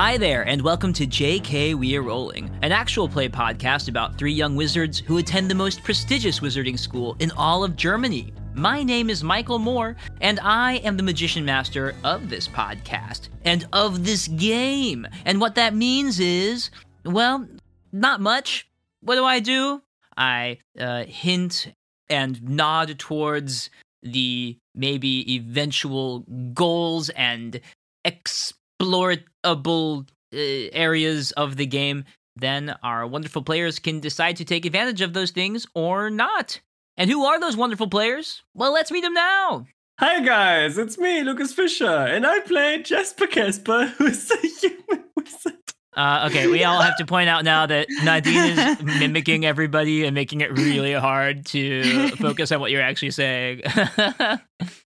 Hi there, and welcome to JK We Are Rolling, an actual play podcast about three young wizards who attend the most prestigious wizarding school in all of Germany. My name is Michael Moore, and I am the magician master of this podcast and of this game. And what that means is, well, not much. What do I do? I uh, hint and nod towards the maybe eventual goals and explorable uh, areas of the game, then our wonderful players can decide to take advantage of those things or not. And who are those wonderful players? Well, let's meet them now. Hi guys, it's me, Lucas Fisher, and I play Jasper Casper, who's a human wizard. Uh, okay, we all have to point out now that Nadine is mimicking everybody and making it really hard to focus on what you're actually saying.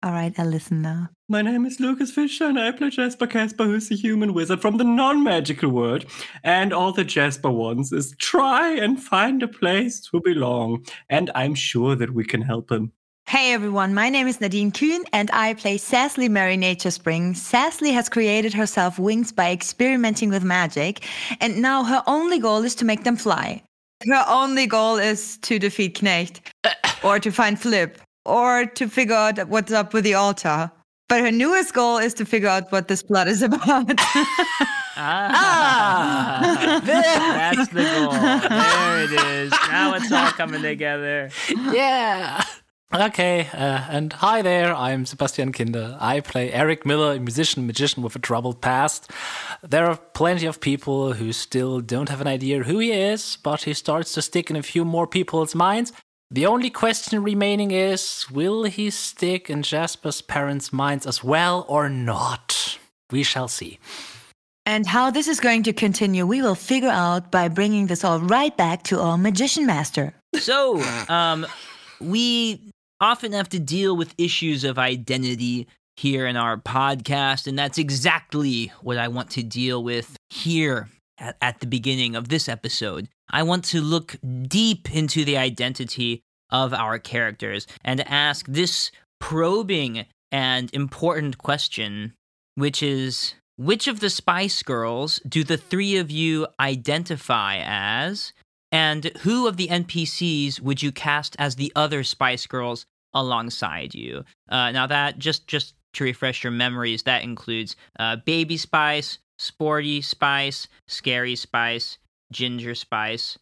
All right, I listen now. My name is Lucas Fisher, and I play Jasper Casper, who's a human wizard from the non-magical world. And all the Jasper wants is try and find a place to belong, and I'm sure that we can help him. Hey everyone, my name is Nadine Kuhn and I play Sassly Mary Nature Spring. Sassly has created herself wings by experimenting with magic, and now her only goal is to make them fly. Her only goal is to defeat Knecht, or to find Flip, or to figure out what's up with the altar. But her newest goal is to figure out what this blood is about. ah, that's the goal. There it is. Now it's all coming together. Yeah. Okay, uh, and hi there, I'm Sebastian Kinder. I play Eric Miller, a musician magician with a troubled past. There are plenty of people who still don't have an idea who he is, but he starts to stick in a few more people's minds. The only question remaining is will he stick in Jasper's parents' minds as well or not? We shall see. and how this is going to continue, we will figure out by bringing this all right back to our magician master. So, um, we often have to deal with issues of identity here in our podcast, and that's exactly what I want to deal with here at, at the beginning of this episode. I want to look deep into the identity of our characters and ask this probing and important question, which is which of the Spice Girls do the three of you identify as? And who of the NPCs would you cast as the other Spice Girls alongside you? Uh, now that just just to refresh your memories, that includes uh, Baby Spice, Sporty Spice, Scary Spice, Ginger Spice,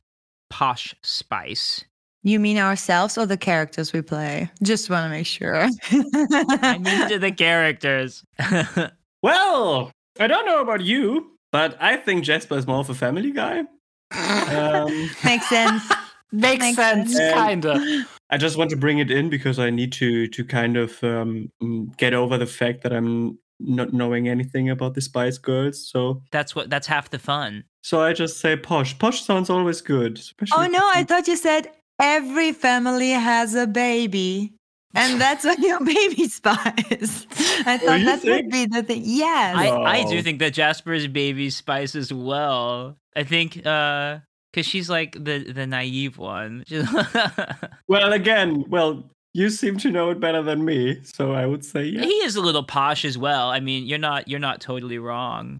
Posh Spice. You mean ourselves or the characters we play? Just want to make sure. I mean to the characters. Well, I don't know about you, but I think Jasper is more of a family guy. Um, Makes sense. Makes, Makes sense, sense. kinda. I just want to bring it in because I need to to kind of um, get over the fact that I'm not knowing anything about the Spice Girls. So that's what that's half the fun. so I just say posh. Posh sounds always good. Especially Oh no, I thought you said every family has a baby. And that's what your baby spice. I thought that think? would be the thing. Yes. I, I do think that Jasper is baby spice as well. I think uh because she's like the the naive one. Well, again, well, you seem to know it better than me, so I would say yeah. he is a little posh as well. I mean, you're not you're not totally wrong.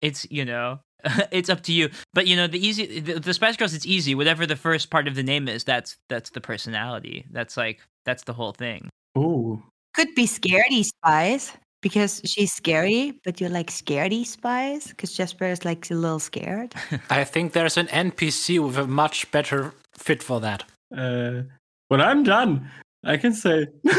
it's you know it's up to you. But you know the easy the, the Spice Girls. It's easy. Whatever the first part of the name is, that's that's the personality. That's like that's the whole thing. Oh, Could be scaredy spice because she's scary, but you're like scaredy spice because Jasper is like a little scared. I think there's an NPC with a much better fit for that. uh, well, I'm done. I can say.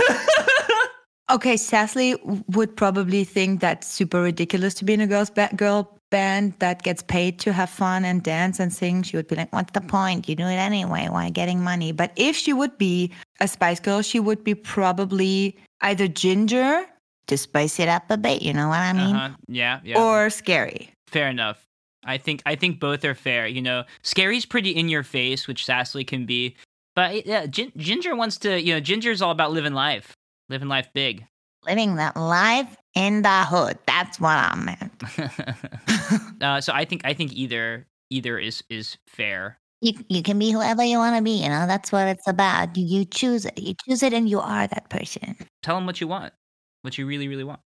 Okay, Sassly w- would probably think that's super ridiculous to be in a girls ba- girl band that gets paid to have fun and dance and sing. She would be like, "What's the point? You do it anyway. Why getting money?" But if she would be a Spice Girl, she would be probably either Ginger to spice it up a bit. You know what I mean? uh-huh. Yeah, yeah. Or Scary. Fair enough. I think I think both are fair. You know, Scary's pretty in your face, which Sassly can be. But yeah, Gin- Ginger wants to. You know, Ginger's all about living life, living life big. Living that life in the hood. That's what I meant. uh, so I think I think either either is is fair. You you can be whoever you want to be. You know that's what it's about. You you choose it. You choose it, and you are that person. Tell them what you want, what you really really want.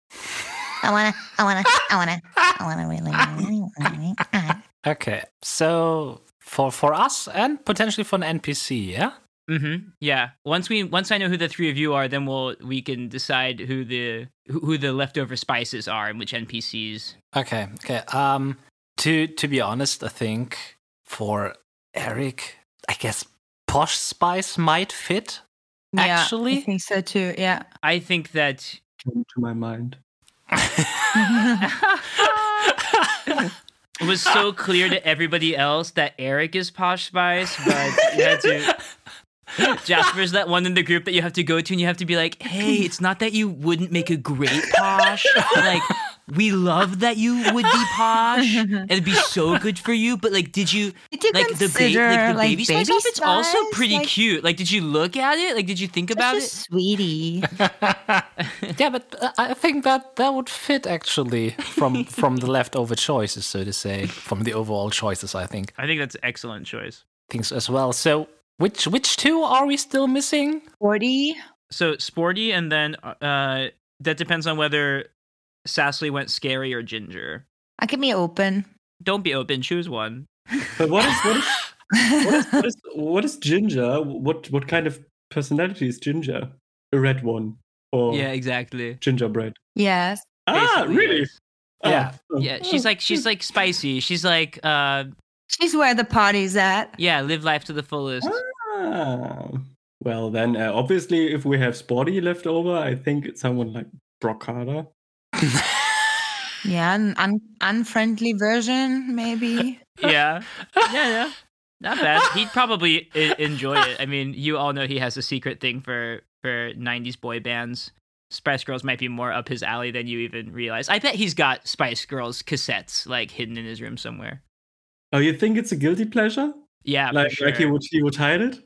I wanna. I wanna. I wanna. I want to really, really, really. uh, Okay, so for for us and potentially for an NPC, yeah. Mm-hmm. Yeah. Once we once I know who the three of you are, then we'll we can decide who the who, who the leftover spices are and which NPCs. Okay, okay. Um, to to be honest, I think for Eric, I guess Posh Spice might fit. Yeah, I think so too. Yeah. I think that Came to my mind. it was so clear to everybody else that Eric is Posh Spice, but you had to. Jasper's that one in the group that you have to go to, and you have to be like, "Hey, it's not that you wouldn't make a great Posh. Like, we love that you would be Posh, and it'd be so good for you. But like, did you Did you like the, ba- like the like baby spice baby outfit's also pretty Like, cute. Like, did you look at it? Like, did you think about it? sweetie. yeah, but uh, I think that that would fit actually from from the leftover choices, so to say, from the overall choices. I think I think that's an excellent choice. things as well. So which which two are we still missing? Forty. So sporty, and then uh, that depends on whether Sassly went scary or ginger. I can be open. Don't be open. Choose one. But what is what is what is, what is, what is Ginger? What what kind of personality is Ginger? A red one or Yeah, exactly. gingerbread? yes. Ah, Basically, really? yes. Yeah. Ah, Yeah, she's like she's like spicy. She's like uh She's where the party's at. yeah, live life to the fullest. Ah. Well, then uh, obviously, if we have Sporty left over, I think it's someone like Brock Carter. Yeah, an un- unfriendly version, maybe. Yeah. Yeah, yeah. Not bad. He'd probably I- enjoy it. I mean, you all know he has a secret thing for for 90s boy bands. Spice Girls might be more up his alley than you even realize. I bet he's got Spice Girls cassettes like hidden in his room somewhere. Oh, you think it's a guilty pleasure? Yeah, like sure. like he would he would hide it?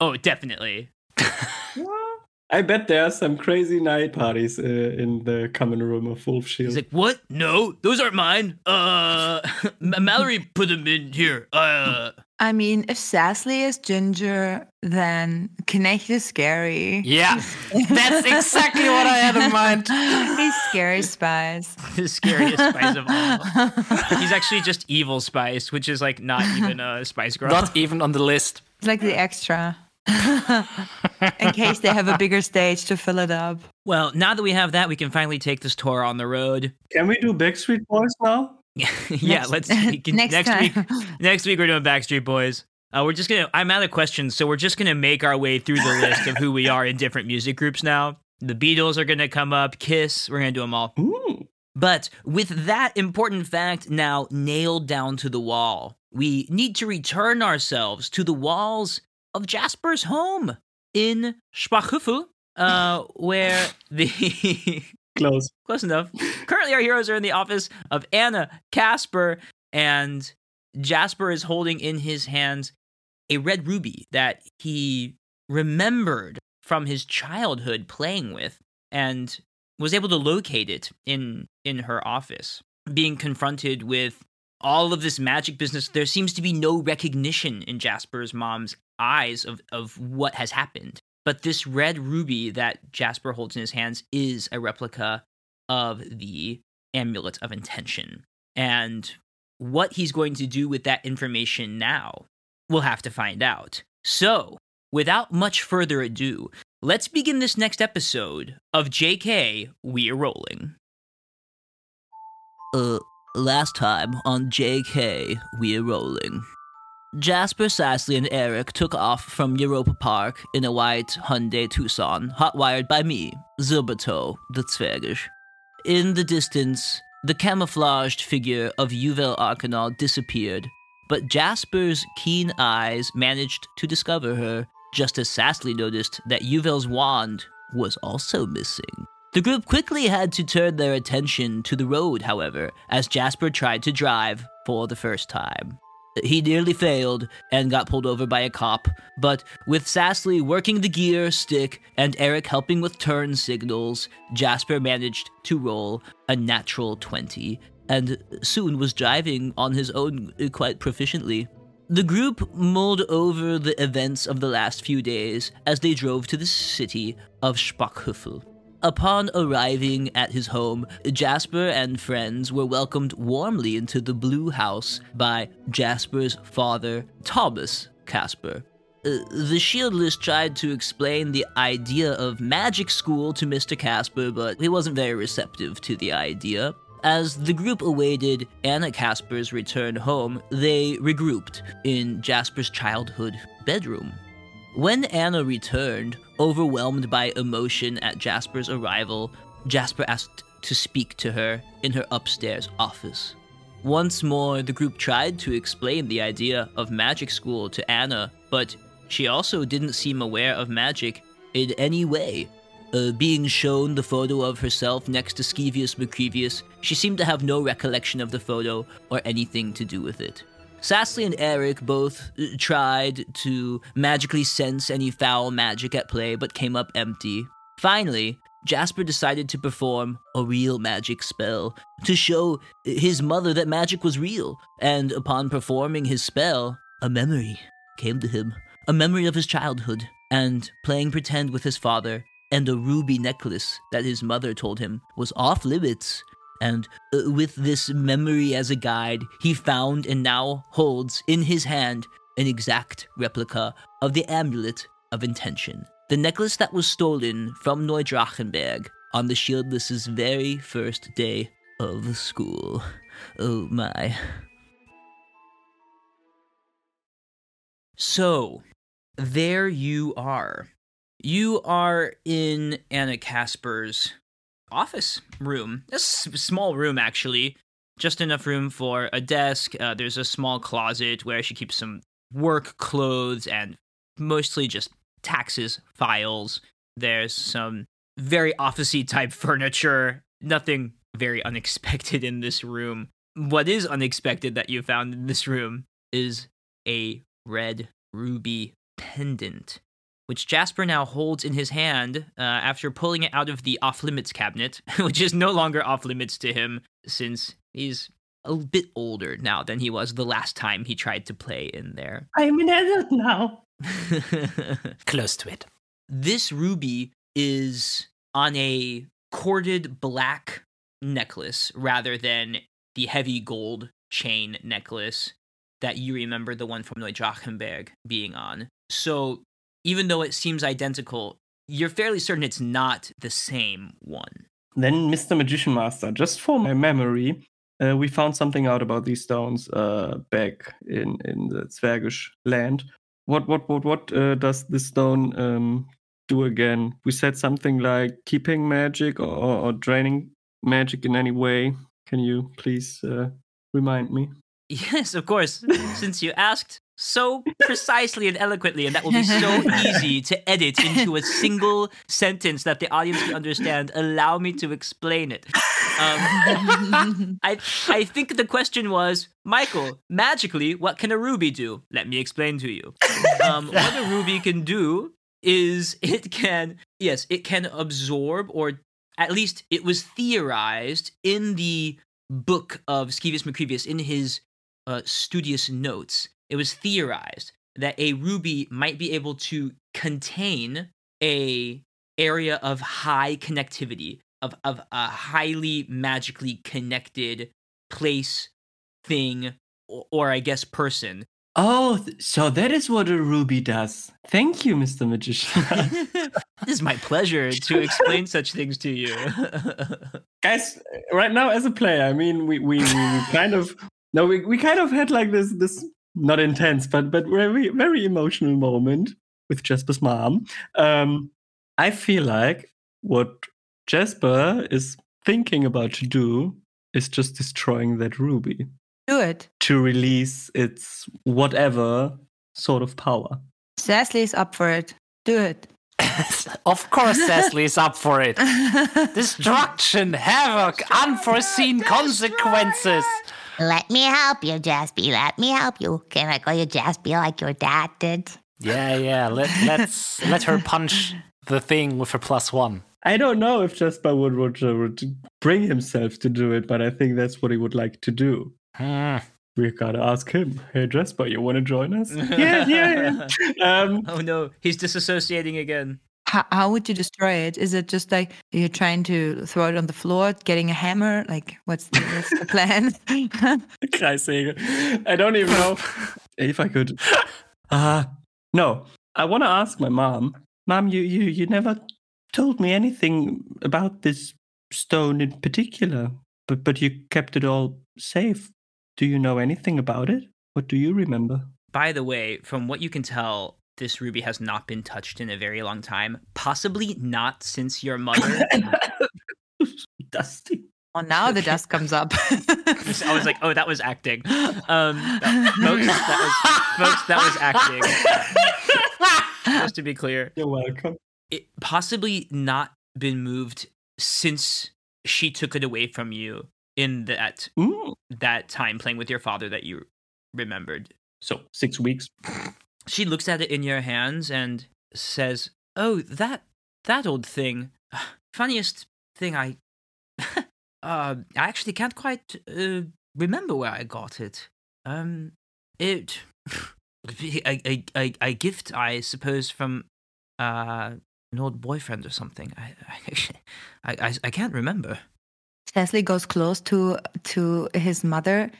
Oh, definitely. I bet there are some crazy night parties uh, in the common room of Wolf Shield. He's like, "What? No, those aren't mine. Uh, Mallory put them in here. Uh, I mean, if Sassly is ginger, then Knecht is scary. Yeah, that's exactly what I had in mind. He's scary spice. the scariest Spice of all. He's actually just evil Spice, which is like not even a Spice Girl. Not even on the list. It's like the extra. In case they have a bigger stage to fill it up. Well, now that we have that, we can finally take this tour on the road. Can we do Big Backstreet Boys now? yeah, Next- let's next next week. Next week we're doing Backstreet Boys. Uh, we're just gonna. I'm out of questions, so we're just gonna make our way through the list of who we are in different music groups now. The Beatles are gonna come up. Kiss. We're gonna do them all. Ooh. But with that important fact now nailed down to the wall, we need to return ourselves to the walls of Jasper's home in Schwachhöfel, uh, where the Close. close enough. Currently, our heroes are in the office of Anna, Casper, and Jasper is holding in his hands a red ruby that he remembered from his childhood playing with and was able to locate it in in her office. Being confronted with all of this magic business, there seems to be no recognition in Jasper's mom's eyes of, of what has happened. But this red ruby that Jasper holds in his hands is a replica of the Amulet of Intention. And what he's going to do with that information now, we'll have to find out. So, without much further ado, let's begin this next episode of JK We're Rolling. Uh, last time on JK We're Rolling. Jasper, Sassly, and Eric took off from Europa Park in a white Hyundai Tucson, hotwired by me, Zilberto, the Zwergisch. In the distance, the camouflaged figure of Yuvel Arcanal disappeared, but Jasper's keen eyes managed to discover her, just as Sassly noticed that Yuvel's wand was also missing. The group quickly had to turn their attention to the road, however, as Jasper tried to drive for the first time. He nearly failed and got pulled over by a cop, but with Sassly working the gear stick and Eric helping with turn signals, Jasper managed to roll a natural 20 and soon was driving on his own quite proficiently. The group mulled over the events of the last few days as they drove to the city of Spockhöfel. Upon arriving at his home, Jasper and friends were welcomed warmly into the Blue House by Jasper's father, Thomas Casper. Uh, the Shieldless tried to explain the idea of magic school to Mr. Casper, but he wasn't very receptive to the idea. As the group awaited Anna Casper's return home, they regrouped in Jasper's childhood bedroom. When Anna returned, overwhelmed by emotion at Jasper's arrival, Jasper asked to speak to her in her upstairs office. Once more, the group tried to explain the idea of magic school to Anna, but she also didn't seem aware of magic in any way. Uh, being shown the photo of herself next to Skevius Macrevius, she seemed to have no recollection of the photo or anything to do with it. Sassly and Eric both uh, tried to magically sense any foul magic at play, but came up empty. Finally, Jasper decided to perform a real magic spell to show his mother that magic was real, and upon performing his spell, a memory came to him a memory of his childhood, and playing pretend with his father, and a ruby necklace that his mother told him was off limits and uh, with this memory as a guide, he found and now holds in his hand an exact replica of the Amulet of Intention, the necklace that was stolen from Neudrachenberg on the Shieldless's very first day of school. Oh my. So, there you are. You are in Anna Casper's office room. A small room, actually. Just enough room for a desk. Uh, there's a small closet where she keeps some work clothes and mostly just taxes files. There's some very officey type furniture. Nothing very unexpected in this room. What is unexpected that you found in this room is a red ruby pendant which Jasper now holds in his hand uh, after pulling it out of the off limits cabinet, which is no longer off limits to him since he's a bit older now than he was the last time he tried to play in there. I'm an adult now. Close to it. this ruby is on a corded black necklace rather than the heavy gold chain necklace that you remember the one from Neudrachenberg being on. So even though it seems identical, you're fairly certain it's not the same one. Then, Mr. Magician Master, just for my memory, uh, we found something out about these stones uh, back in, in the Zwergish land. What what what what uh, does this stone um, do again? We said something like keeping magic or, or, or draining magic in any way. Can you please uh, remind me? Yes, of course. Since you asked so precisely and eloquently, and that will be so easy to edit into a single sentence that the audience can understand, allow me to explain it. Um, I I think the question was, Michael, magically, what can a ruby do? Let me explain to you. Um, what a ruby can do is it can yes, it can absorb or at least it was theorized in the book of Skevius Macrevius in his uh, studious notes. It was theorized that a ruby might be able to contain a area of high connectivity of of a highly magically connected place, thing, or, or I guess person. Oh, th- so that is what a ruby does. Thank you, Mr. Magician. it is my pleasure to explain such things to you. Guys, right now as a player, I mean, we we, we, we kind of no, we, we kind of had like this this not intense, but but very very emotional moment with Jasper's mom. Um, I feel like what Jasper is thinking about to do is just destroying that ruby Do it. to release its whatever sort of power. Sassly is up for it. Do it. of course, Sassly is up for it. Destruction, havoc, unforeseen consequences. Let me help you, Jaspy. Let me help you. Can I call you Jaspy like your dad did? Yeah, yeah. Let let's let her punch the thing with her plus one. I don't know if Jasper would, would, uh, would bring himself to do it, but I think that's what he would like to do. Hmm. We gotta ask him. Hey, Jasper, you want to join us? yeah, yeah. yeah. Um, oh no, he's disassociating again. How, how would you destroy it? Is it just like you're trying to throw it on the floor, getting a hammer? Like, what's the, what's the plan? Kreissäge. I don't even know if I could. Uh, no, I want to ask my mom. Mom, you, you, you never told me anything about this stone in particular, but, but you kept it all safe. Do you know anything about it? What do you remember? By the way, from what you can tell, this ruby has not been touched in a very long time. Possibly not since your mother. Dusty. oh, now the dust comes up. I was like, oh, that was acting. Um, that- folks, that was, folks, that was acting. Just to be clear, You're welcome. it possibly not been moved since she took it away from you in that Mm. that time playing with your father that you remembered. So, six weeks. She looks at it in your hands and says, "Oh, that that old thing. Funniest thing I uh I actually can't quite uh, remember where I got it. Um it a, a, a, gift I suppose from uh an old boyfriend or something. I I I, I, I can't remember. Sassly goes close to to his mother,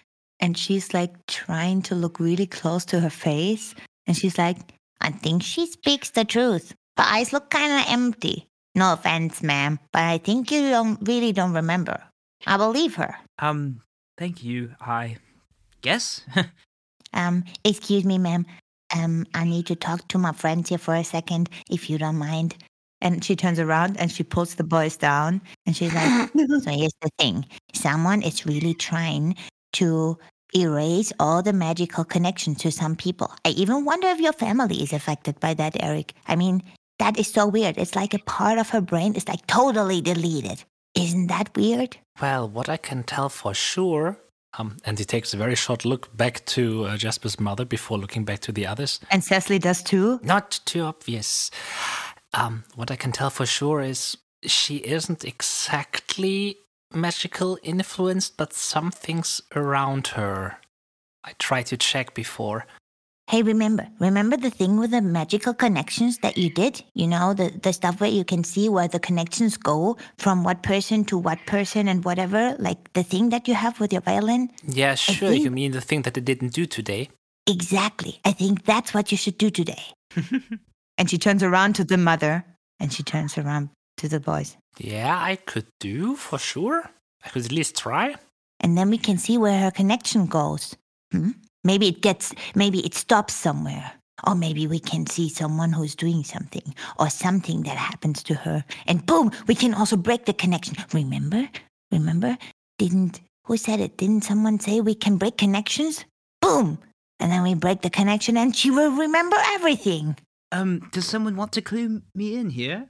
and she's like trying to look really close to her face, and she's like, I think she speaks the truth. Her eyes look kind of empty. No offense, ma'am, but I think you don't really don't remember. I believe her. Um thank you. I guess Um, excuse me, ma'am. Um, I need to talk to my friends here for a second, if you don't mind. and she turns around and she pulls the boys down, and she's like, So here's the thing someone is really trying to erase all the magical connections to some people. I even wonder if your family is affected by that, Eric. I mean, that is so weird. It's like a part of her brain is like totally deleted. Isn't that weird? Well, what I can tell for sure, um, and he takes a very short look back to uh, Jasper's mother before looking back to the others. and Sassly does too. Not too obvious. Um, what I can tell for sure is she isn't exactly magical influenced, but something's around her. I tried to check before. Hey, remember, remember the thing with the magical connections that you did? You know, the, the stuff where you can see where the connections go from what person to what person and whatever? Like the thing that you have with your violin? Yeah, sure. think- You mean the thing that they didn't do today? Exactly. I think that's what you should do today. And she turns around to the mother, and she turns around to the boys. Yeah, I could do for sure. I could at least try. And then we can see where her connection goes. Hmm? Maybe it gets, maybe it stops somewhere. Or maybe we can see someone who's doing something or something that happens to her. And boom, we can also break the connection. Remember? Remember? Didn't, who said it? Didn't someone say we can break connections? Boom! And then we break the connection and she will remember everything. Um, does someone want to clue me in here?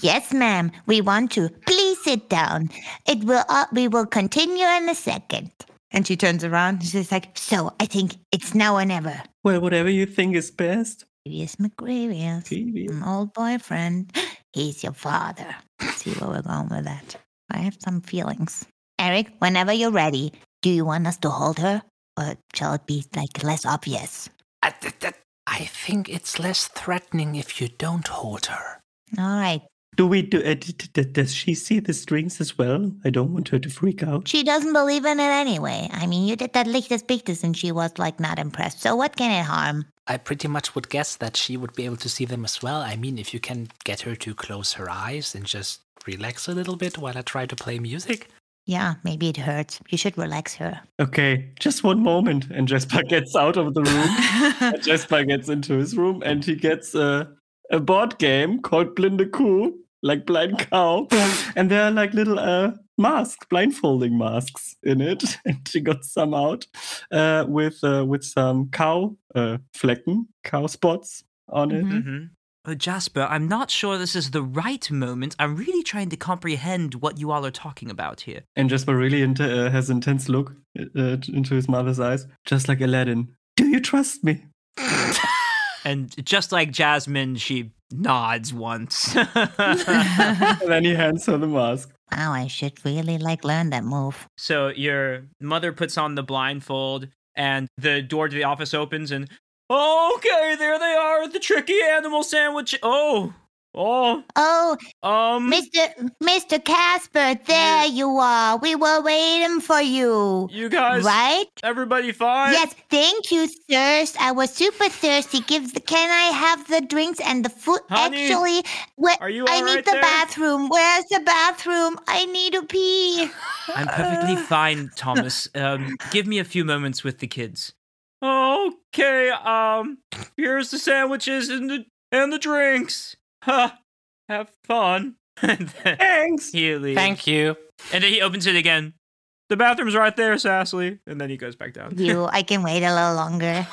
Yes, ma'am, we want to. Please sit down. It will, uh, we will continue in a second. And she turns around, and she's like, So I think it's now or never. Well, whatever you think is best. Skevius Macrevius, Phoebe. an old boyfriend. He's your father. Let's see where we're going with that. I have some feelings. Eric, whenever you're ready, do you want us to hold her? Or shall it be like less obvious? I, th- th- I think it's less threatening if you don't hold her. All right. Do we do? Uh, d- d- d- does she see the strings as well? I don't want her to freak out. She doesn't believe in it anyway. I mean, you did that Lichtes Pictus and she was like not impressed. So what can it harm? I pretty much would guess that she would be able to see them as well. I mean, if you can get her to close her eyes and just relax a little bit while I try to play music. Yeah, maybe it hurts. You should relax her. Okay, just one moment. And Jasper gets out of the room. and Jasper gets into his room and he gets a, a board game called Blinde Kuh, like Blind Cow. and there are like little uh, masks, blindfolding masks in it. And she got some out uh, with uh, with some cow uh, flecken, cow spots on it. Mhm. Mm-hmm. Oh, Jasper, I'm not sure this is the right moment. I'm really trying to comprehend what you all are talking about here. And Jasper really int- uh, has intense look uh, into his mother's eyes, just like Aladdin. Do you trust me? And just like Jasmine, she nods once. and then he hands her the mask. Wow, I should really like learn that move. so your mother puts on the blindfold, and the door to the office opens, and Okay, there they are, the tricky animal sandwich. Oh, oh, Oh, um, Mr. Mr. Casper, there you are. We were waiting for you. you guys, Right? everybody fine? Yes, thank you, thirst. I was super thirsty. Give the, can I have the drinks and the food? Honey, Actually, where, are you I all need right the there? bathroom. Where's the bathroom? I need to pee. I'm perfectly fine, Thomas. Um, give me a few moments with the kids. Okay, um, here's the sandwiches and the and the drinks. Ha, have fun. Thanks. he leaves. Thank you. And then he opens it again. The bathroom's right there, Sassly. And then he goes back down. You, I can wait a little longer.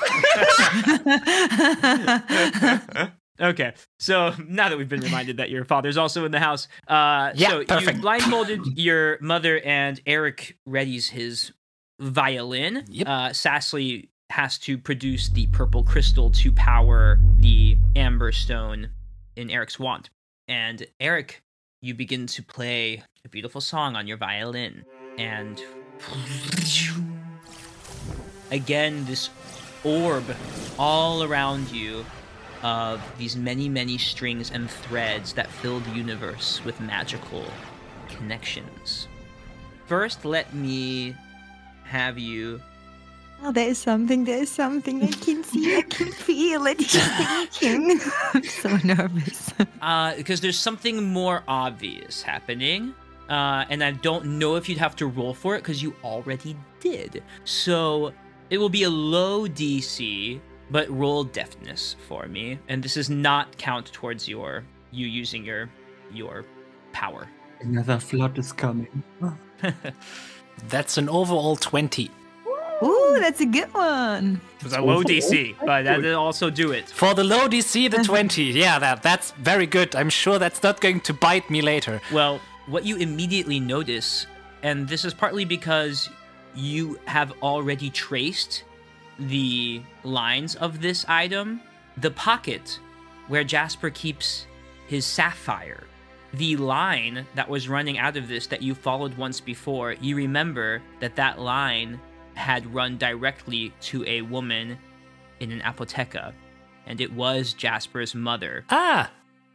okay, so now that we've been reminded that your father's also in the house, uh, Yeah, so you perfect. blindfolded your mother, and Eric readies his violin. Yep. Uh, Sassly has to produce the purple crystal to power the amber stone in Eric's wand, and Eric, you begin to play a beautiful song on your violin, and again this orb all around you of these many, many strings and threads that fill the universe with magical connections. First, let me have you. Oh, there is something. There is something. I can see. I can feel it. He's thinking. I'm so nervous. Uh, because there's something more obvious happening. Uh, and I don't know if you'd have to roll for it because you already did. So it will be a low DC, but roll deftness for me. And this does not count towards your you using your your power. Another flood is coming. That's an overall 20. Ooh, that's a good one. It was a low DC, but that did also do it. For the low DC, the uh-huh. 20. Yeah, that that's very good. I'm sure that's not going to bite me later. Well, what you immediately notice, and this is partly because you have already traced the lines of this item, the pocket where Jasper keeps his sapphire. The line that was running out of this that you followed once before, you remember that that line had run directly to a woman in an apotheca, and it was Jasper's mother. Ah,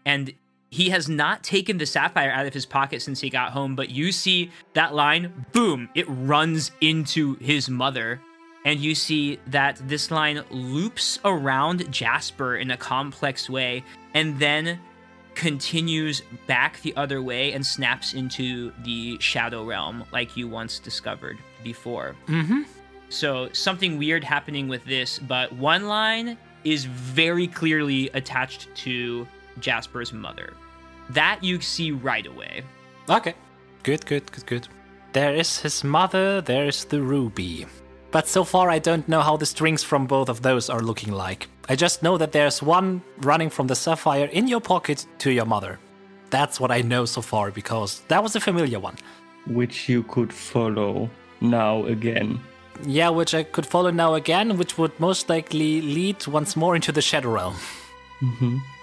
and he has not taken the sapphire out of his pocket since he got home but you see that line boom it runs into his mother. And you see that this line loops around jasper in a complex way and then continues back the other way and snaps into the shadow realm like you once discovered before. Mm-hmm. So something weird happening with this, but one line is very clearly attached to Jasper's mother. That you see right away. Okay. Good, good, good, good. There is his mother, there's the ruby. But so far, I don't know how the strings from both of those are looking like. I just know that there's one running from the sapphire in your pocket to your mother. That's what I know so far because that was a familiar one. Which you could follow now again. Yeah, which I could follow now again, which would most likely lead once more into the Shadow Realm.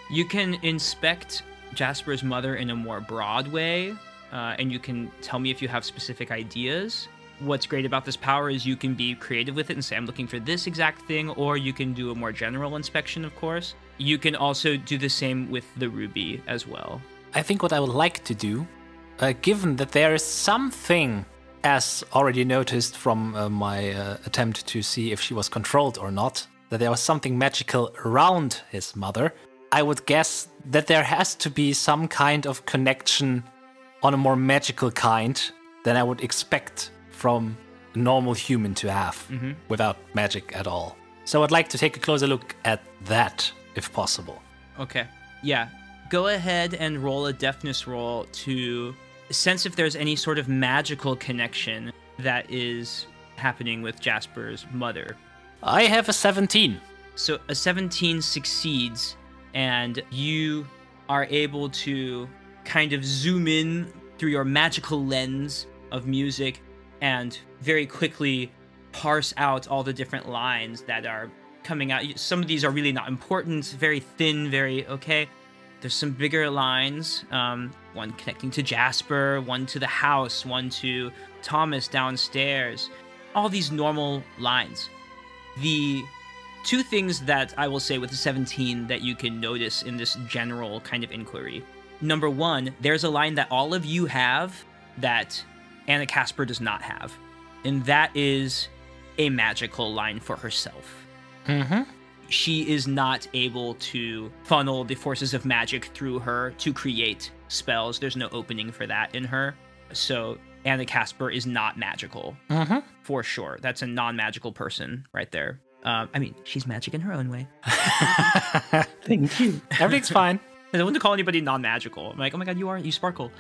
You can inspect Jasper's mother in a more broad way, uh, and you can tell me if you have specific ideas. What's great about this power is you can be creative with it and say, I'm looking for this exact thing, or you can do a more general inspection, of course. You can also do the same with the ruby as well. I think what I would like to do, uh, given that there is something, as already noticed from uh, my uh, attempt to see if she was controlled or not, that there was something magical around his mother, I would guess that there has to be some kind of connection on a more magical kind than I would expect from a normal human to have without magic at all. So I'd like to take a closer look at that, if possible. Okay. Yeah. Go ahead and roll a deftness roll to sense if there's any sort of magical connection that is happening with Jasper's mother. I have a 17. So a 17 succeeds, and you are able to kind of zoom in through your magical lens of music and very quickly parse out all the different lines that are coming out. Some of these are really not important, very thin, very okay. There's some bigger lines, um, one connecting to Jasper, one to the house, one to Thomas downstairs. All these normal lines. The two things that I will say with the 17 that you can notice in this general kind of inquiry. Number one, there's a line that all of you have that Anna Casper does not have, and that is a magical line for herself. Mm-hmm. She is not able to funnel the forces of magic through her to create spells. There's no opening for that in her. So Anna Casper is not magical Mm-hmm. for sure. That's a non-magical person right there. Um, I mean, she's magic in her own way. Thank you. Everything's fine. I don't want to call anybody non-magical. I'm like, oh my god, you are, you sparkle.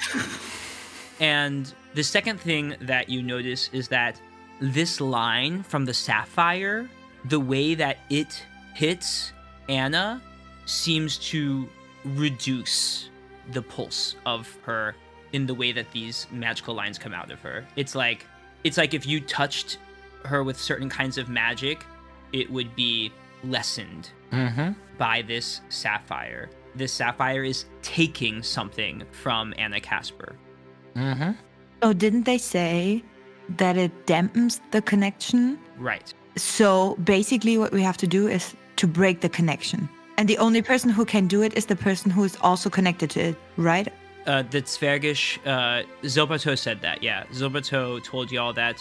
and the second thing that you notice is that this line from the sapphire, the way that it hits Anna, seems to reduce the pulse of her in the way that these magical lines come out of her. It's like it's like if you touched her with certain kinds of magic, it would be lessened Mm-hmm. by this sapphire. This sapphire is taking something from Anna Casper. Mm-hmm. Oh, didn't they say that it dampens the connection? Right. So basically, what we have to do is to break the connection. And the only person who can do it is the person who is also connected to it, right? Uh, the Zwergish, uh, Zobato said that, yeah. Zobato told y'all that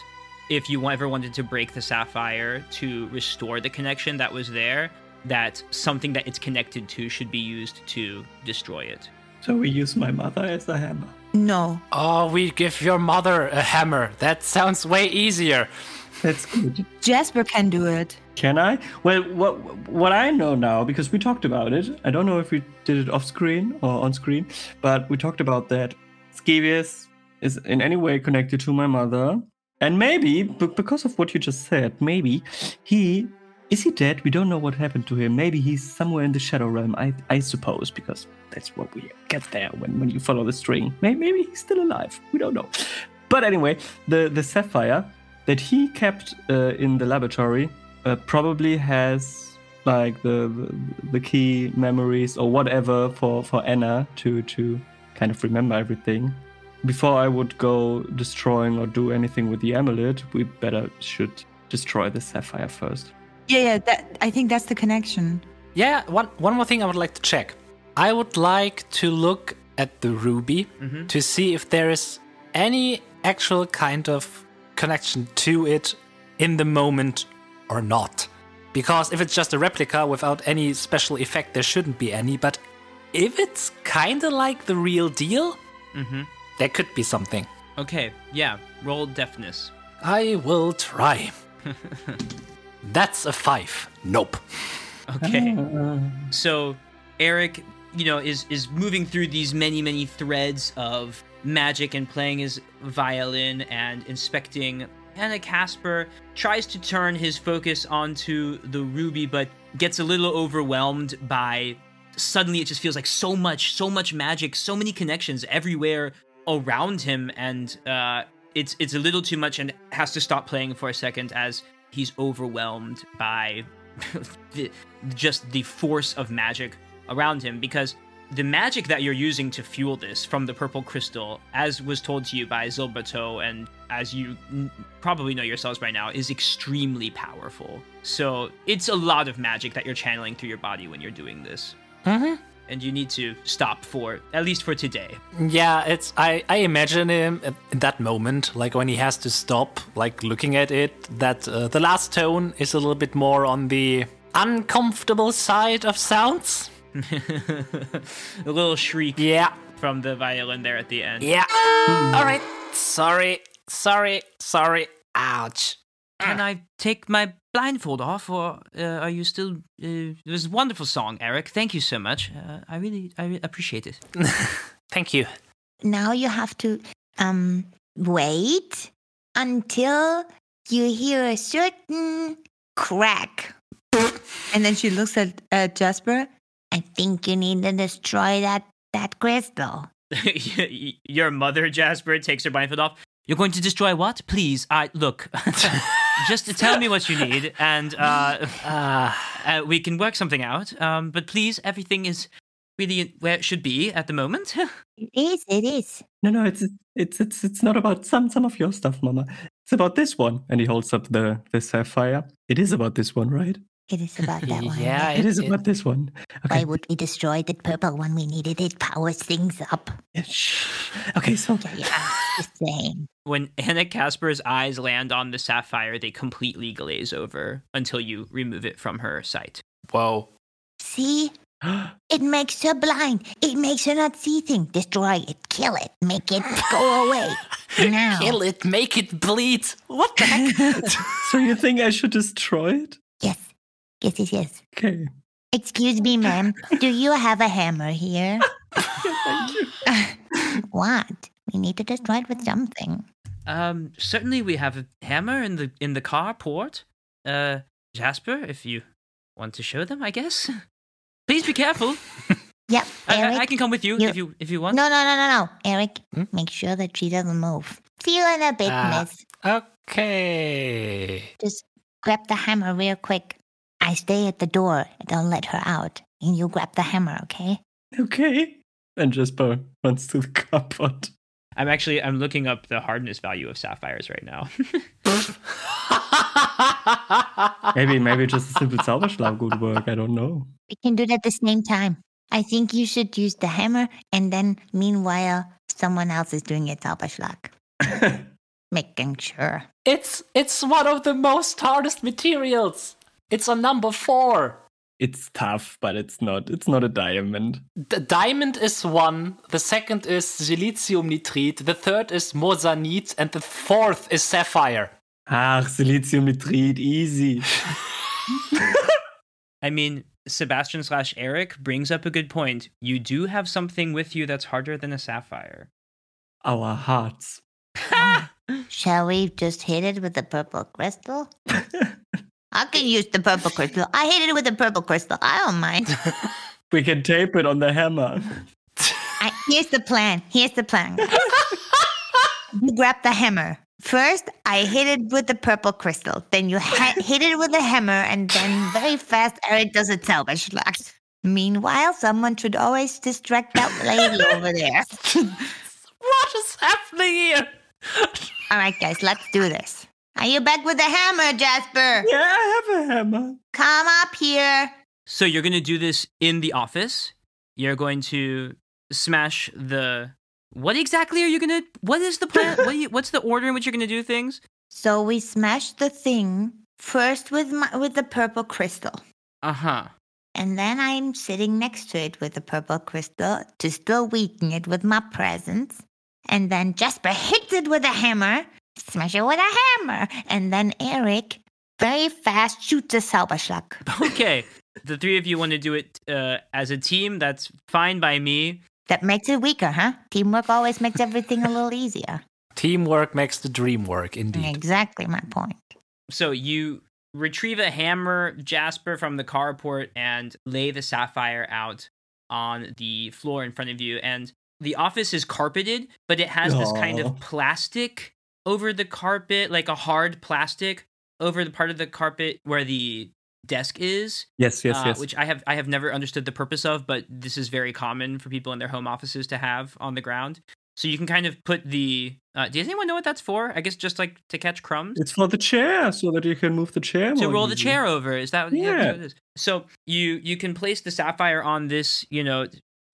if you ever wanted to break the sapphire to restore the connection that was there, that something that it's connected to should be used to destroy it. So we use my mother as a hammer. No. Oh, we give your mother a hammer. That sounds way easier. That's good. Jasper can do it. Can I? Well, what what I know now because we talked about it. I don't know if we did it off screen or on screen, but we talked about that. Skevius is in any way connected to my mother, and maybe b- because of what you just said, maybe he is he dead? We don't know what happened to him. Maybe he's somewhere in the shadow realm. I I suppose because that's what we get there when when you follow the string. Maybe, maybe he's still alive. We don't know. But anyway, the the sapphire that he kept uh, in the laboratory uh, probably has like the, the the key memories or whatever for for Anna to to kind of remember everything. Before I would go destroying or do anything with the amulet, we better should destroy the sapphire first. Yeah, yeah. That I think that's the connection. Yeah, one one more thing I would like to check. I would like to look at the ruby to see if there is any actual kind of connection to it in the moment or not. Because if it's just a replica without any special effect, there shouldn't be any. But if it's kind of like the real deal, Mm-hmm. there could be something. Okay, yeah. Roll deftness. I will try. That's a five. Nope. Okay. So Eric, you know, is is moving through these many many threads of magic and playing his violin and inspecting. Anna Casper tries to turn his focus onto the ruby, but gets a little overwhelmed by. Suddenly, it just feels like so much, so much magic, so many connections everywhere around him, and uh, it's it's a little too much, and has to stop playing for a second as he's overwhelmed by the, just the force of magic around him because the magic that you're using to fuel this from the purple crystal, as was told to you by Zilberto, and as you n- probably know yourselves by now, is extremely powerful. So it's a lot of magic that you're channeling through your body when you're doing this. Mm-hmm. And you need to stop for, at least for today. Yeah, it's I, I imagine him at- in that moment, like when he has to stop, like looking at it, that uh, the last tone is a little bit more on the uncomfortable side of sounds. a little shriek Yeah, from the violin there at the end. yeah. All right, sorry, sorry, sorry. Ouch. Can I take my blindfold off, or uh, are you still? Uh, it was a wonderful song, Eric. Thank you so much. Uh, I really, I re- appreciate it. Thank you. Now you have to um wait until you hear a certain crack. And then she looks at uh, Jasper. I think you need to destroy that that crystal. Your mother, Jasper, takes her blindfold off. You're going to destroy what? Please, I look. just tell me what you need, and uh, Uh, uh, we can work something out. Um, but please, everything is really where it should be at the moment. It is, it is. No, no, it's it's it's it's not about some some of your stuff, Mama. It's about this one. And he holds up the the sapphire. It is about this one, right? It is about that one. Yeah, right? It is it- about this one. Why would we destroy the purple one? We needed it. Powers things up. Yeah, shh. Okay, so Yeah, just saying. When Anna Casper's eyes land on the sapphire, they completely glaze over until you remove it from her sight. Whoa. See? It makes her blind. It makes her not see things. Destroy it. Kill it. Make it go away. Now. Kill it, make it bleed. What the heck? so you think I should destroy it? Yes. Yes, yes, yes. Okay. Excuse me, ma'am. Do you have a hammer here? Thank you. what? We need to destroy it with something. Um, certainly we have a hammer in the in the carport. Uh, Jasper, if you want to show them, I guess. Please be careful. Yep, I, I- Eric. I can come with you, you- if you if you want. No, no, no, no, no. Eric, Hmm? make sure that she doesn't move. See you in a bit, Ah. miss. Okay. Just grab the hammer real quick. I stay at the door. Don't let her out. And you grab the hammer, okay? Okay. And Jasper runs to the cupboard. I'm actually I'm looking up the hardness value of sapphires right now. Maybe, maybe just a simple Zauberschlag would work. I don't know. We can do it at the same time. I think you should use the hammer, and then meanwhile, someone else is doing it Zauberschlag. Making sure. it's it's one of the most hardest materials. It's a number four. it's tough, but it's not. It's not a diamond. The diamond is one. The second is silicium nitride. The third is moissanite, and the fourth is sapphire. Ach, Siliziumnitrid, easy. I mean, Sebastian slash Eric brings up a good point. You do have something with you that's harder than a sapphire. Our hearts. Shall we just hit it with the purple crystal? I can use the purple crystal. I hit it with the purple crystal. I don't mind. we can tape it on the hammer. I, here's the plan. Here's the plan. you grab the hammer. First, I hit it with the purple crystal. Then you ha- hit it with the hammer, and then very fast, Eric does a salvage Zauberschlag. Meanwhile, someone should always distract that lady over there. What is happening here? All right, guys, let's do this. Are you back with the hammer, Jasper? Yeah, I have a hammer. Come up here. So you're going to do this in the office. You're going to smash the What exactly are you going to What is the plan? what you, what's the order in which you're going to do things? So we smash the thing first with my, with the purple crystal. Uh-huh. And then I'm sitting next to it with the purple crystal to still weaken it with my presence. And then Jasper hits it with a hammer, smash it with a hammer. And then Eric very fast shoots a Zauberschlag. Okay. the three of you want to do it uh, as a team. That's fine by me. That makes it weaker, huh? Teamwork always makes everything a little easier. Teamwork makes the dream work, indeed. Exactly my point. So you retrieve a hammer, Jasper, from the carport and lay the sapphire out on the floor in front of you. And the office is carpeted, but it has this kind of plastic over the carpet, like a hard plastic over the part of the carpet where the desk is. Yes, yes, uh, yes. Which I have I have never understood the purpose of, but this is very common for people in their home offices to have on the ground. So you can kind of put the. Uh, does anyone know what that's for? I guess just like to catch crumbs It's for the chair, so that you can move the chair. to roll the chair over. Is that yeah. Yeah. what it is? So you you can place the sapphire on this, you know,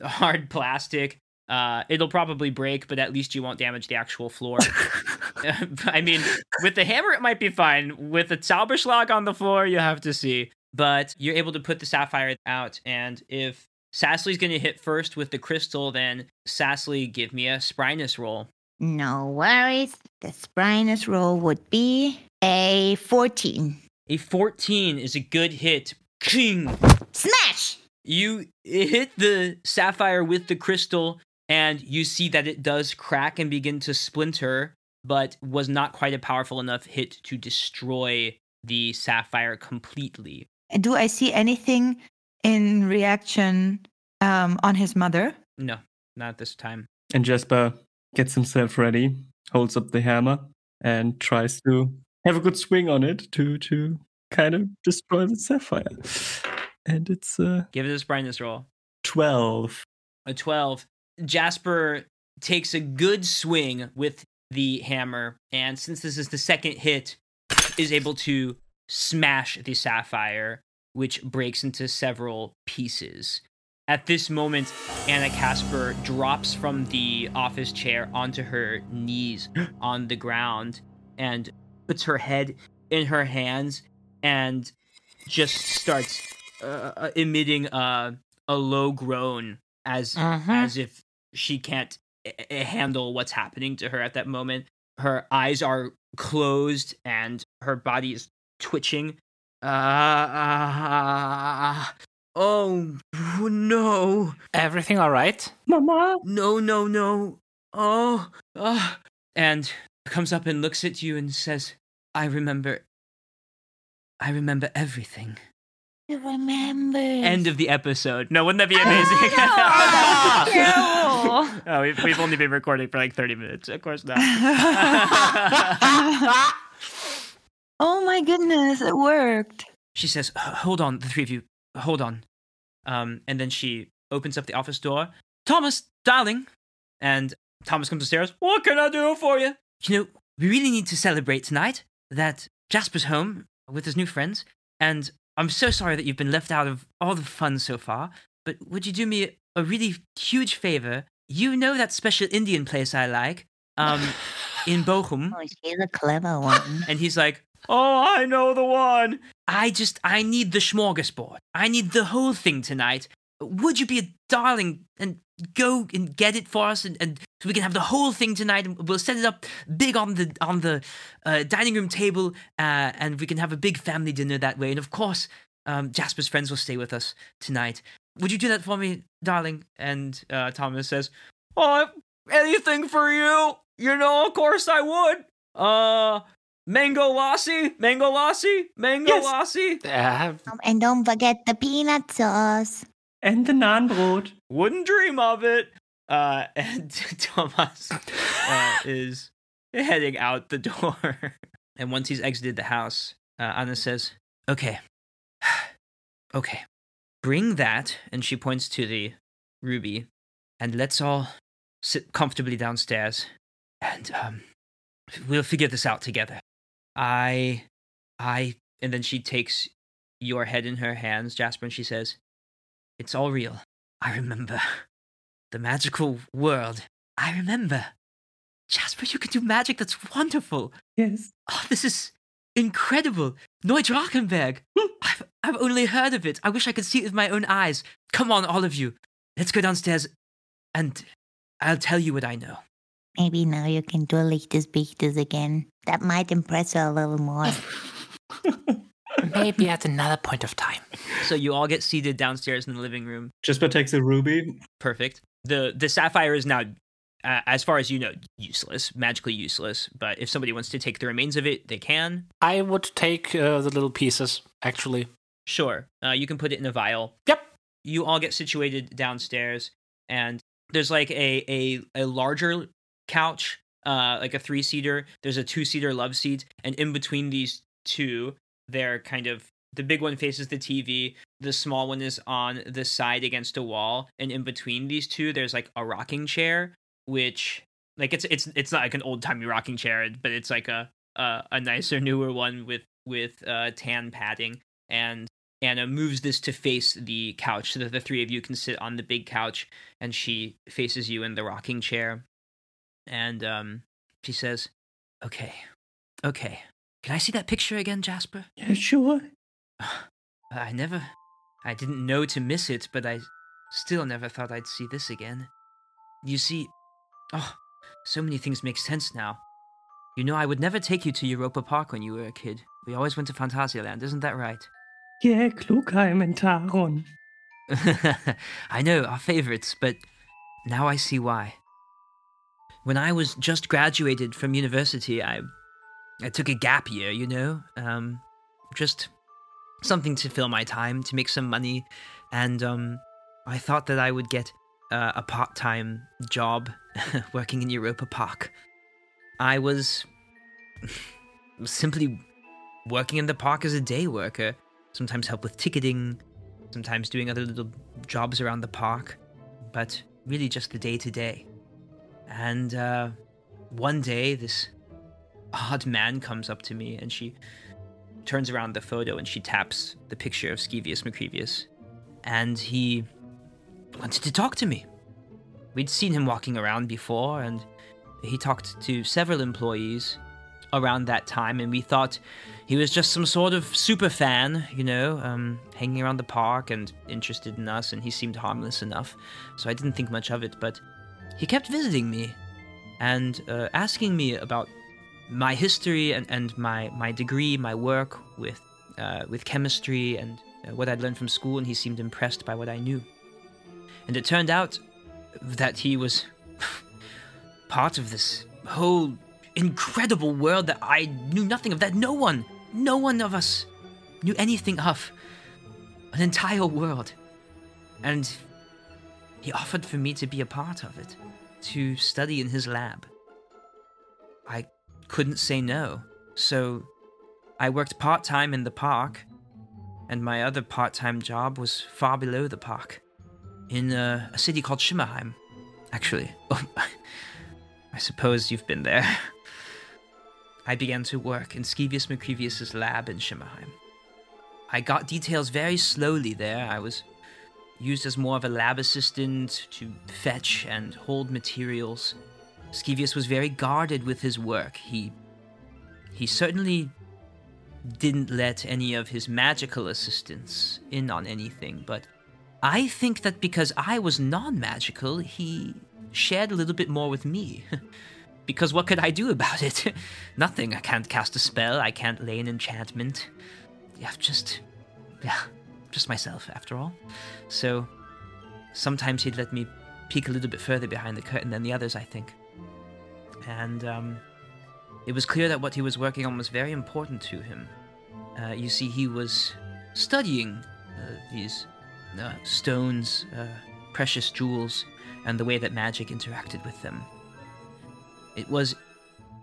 hard plastic. Uh, it'll probably break, but at least you won't damage the actual floor. I mean, with the hammer, it might be fine. With the Zauberschlag on the floor, you have to see. But you're able to put the sapphire out, and if Sassly's going to hit first with the crystal, then Sassly, give me a spryness roll. No worries. The spryness roll would be a 14. A 14 is a good hit. King. Smash! You hit the sapphire with the crystal, and you see that it does crack and begin to splinter, but was not quite a powerful enough hit to destroy the sapphire completely. Do I see anything in reaction um, on his mother? No, not this time. And Jasper gets himself ready, holds up the hammer, and tries to have a good swing on it to to kind of destroy the sapphire. And it's uh, Give it a spryness roll. twelve. A 12. Jasper takes a good swing with the hammer, and since this is the second hit, is able to smash the sapphire. which breaks into several pieces. At this moment, Anna Casper drops from the office chair onto her knees on the ground and puts her head in her hands and just starts uh, uh, emitting a, a low groan as Mhm. as if she can't handle what's happening to her at that moment. Her eyes are closed and her body is twitching. Uh, oh no, Everything all right? Mama. no, no, no. Oh, uh, and comes up and looks at you and says, "I remember. I remember everything." You remember. End of the episode. No, wouldn't that be amazing? Terrible. oh, we've, we've only been recording for like 30 minutes. Of course not. oh my goodness, it worked. she says, "Hold on, the three of you. Hold on." Um, and then she opens up the office door. Thomas, darling, and Thomas comes upstairs. What can I do for you? You know, we really need to celebrate tonight that Jasper's home with his new friends, and I'm so sorry that you've been left out of all the fun so far. But would you do me a really huge favor? You know that special Indian place I like, um, in Bochum. Oh, she's a clever one. And he's like, Oh, I know the one. I just, I need the smorgasbord. I need the whole thing tonight. Would you be a darling and go and get it for us, and, and so we can have the whole thing tonight, and we'll set it up big on the on the uh, dining room table, uh, and we can have a big family dinner that way. And of course, um, Jasper's friends will stay with us tonight. Would you do that for me, darling? And uh, Thomas says, "Oh, anything for you. You know, of course I would. Uh, mango lassi, mango lassi, mango Yes. lassi. Uh, Um, and don't forget the peanut sauce. And the naanbrot. Wouldn't dream of it." Uh, and Thomas uh, is heading out the door. and once he's exited the house, uh, Anna says, "Okay, okay, bring that." And she points to the ruby, and let's all sit comfortably downstairs, and um, we'll figure this out together. I, I, and then she takes your head in her hands, Jasper, and she says, "It's all real. I remember the magical world. I remember." Jasper, you can do magic. That's wonderful. Yes. Oh, this is incredible. Neudrachenberg. I've, I've only heard of it. I wish I could see it with my own eyes. Come on, all of you. Let's go downstairs and I'll tell you what I know. Maybe now you can do Lichtes Bichtes again. That might impress her a little more. maybe at another point of time. So you all get seated downstairs in the living room. Jasper takes a ruby. Perfect. The the sapphire is now uh, as far as you know useless, magically useless, but if somebody wants to take the remains of it, they can. I would take uh, the little pieces, actually. Sure. Uh, you can put it in a vial. Yep. You all get situated downstairs, and there's like a a, a larger couch, uh, like a three seater. There's a two seater love seat, and in between these two, they're kind of the big one faces the TV. The small one is on the side against a wall, and in between these two, there's like a rocking chair, which like it's it's it's not like an old timey rocking chair, but it's like a a, a nicer, newer one with with uh, tan padding and Anna moves this to face the couch so that the three of you can sit on the big couch, and she faces you in the rocking chair. And um, she says, "Okay, okay. Can I see that picture again, Jasper? Yeah, sure. I never, I didn't know to miss it, but I still never thought I'd see this again. You see, oh, so many things make sense now. You know, I would never take you to Europa Park when you were a kid. We always went to Phantasialand, isn't that right?" Yeah, Klugheim and Taron. I know, our favorites, but now I see why. When I was just graduated from university, I I took a gap year, you know? Um just something to fill my time, to make some money, and um I thought that I would get uh, a part-time job working in Europa Park. I was simply working in the park as a day worker, sometimes help with ticketing, sometimes doing other little jobs around the park, but really just the day to day. And uh, one day, this odd man comes up to me and she turns around the photo and she taps the picture of Skevius Macrevius. And he wanted to talk to me. We'd seen him walking around before, and he talked to several employees around that time, and we thought he was just some sort of super fan, you know, um, hanging around the park and interested in us, and he seemed harmless enough, so I didn't think much of it. But he kept visiting me and uh, asking me about my history and, and my, my degree, my work with, uh, with chemistry, and uh, what I'd learned from school, and he seemed impressed by what I knew. And it turned out that he was part of this whole incredible world that I knew nothing of, that no one, no one of us knew anything of. An entire world. And he offered for me to be a part of it, to study in his lab. I couldn't say no, so I worked part time in the park, and my other part time job was far below the park, in a, a city called Shimmerheim, actually. Oh, I suppose you've been there. I began to work in Skevius Macrevius's lab in Shimmerheim. I got details very slowly there. I was used as more of a lab assistant to fetch and hold materials. Skevius was very guarded with his work. He he certainly didn't let any of his magical assistants in on anything, but I think that because I was non-magical, he shared a little bit more with me. because what could I do about it? Nothing. I can't cast a spell. I can't lay an enchantment. Yeah, just, yeah, just myself after all. So sometimes he'd let me peek a little bit further behind the curtain than the others, I think. And um, it was clear that what he was working on was very important to him. Uh, you see, he was studying uh, these uh, stones, uh, precious jewels, and the way that magic interacted with them. It was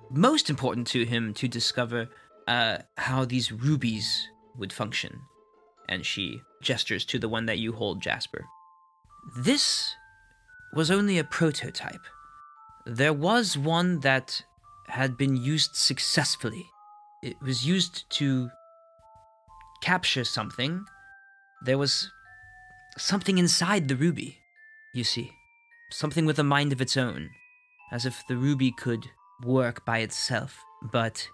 most important to him to discover uh, how these rubies would function. And she gestures to the one that you hold, Jasper. This was only a prototype. There was one that had been used successfully. It was used to capture something. There was something inside the ruby, you see. Something with a mind of its own as if the ruby could work by itself. But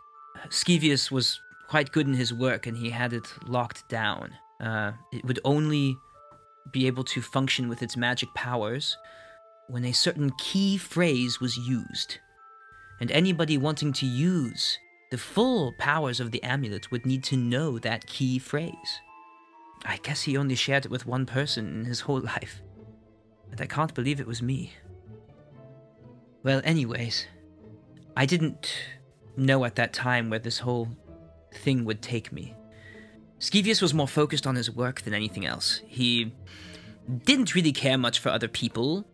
Skevius was quite good in his work and he had it locked down. Uh, it would only be able to function with its magic powers when a certain key phrase was used. And anybody wanting to use the full powers of the amulet would need to know that key phrase. I guess he only shared it with one person in his whole life. And I can't believe it was me. Well, anyways, I didn't know at that time where this whole thing would take me. Skevius was more focused on his work than anything else. He didn't really care much for other people,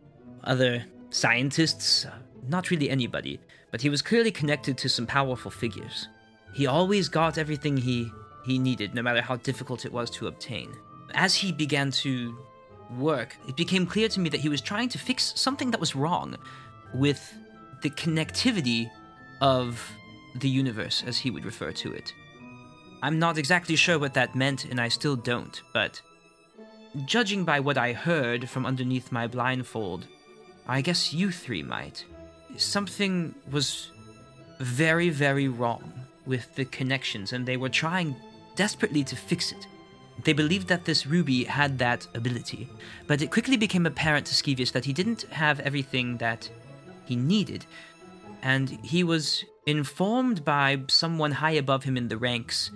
other scientists, not really anybody, but he was clearly connected to some powerful figures. He always got everything he, he needed, no matter how difficult it was to obtain. As he began to work, it became clear to me that he was trying to fix something that was wrong, with the connectivity of the universe, as he would refer to it. I'm not exactly sure what that meant, and I still don't, but judging by what I heard from underneath my blindfold, I guess you three might. Something was very, very wrong with the connections, and they were trying desperately to fix it. They believed that this ruby had that ability, but it quickly became apparent to Skevius that he didn't have everything that he needed. And he was informed by someone high above him in the ranks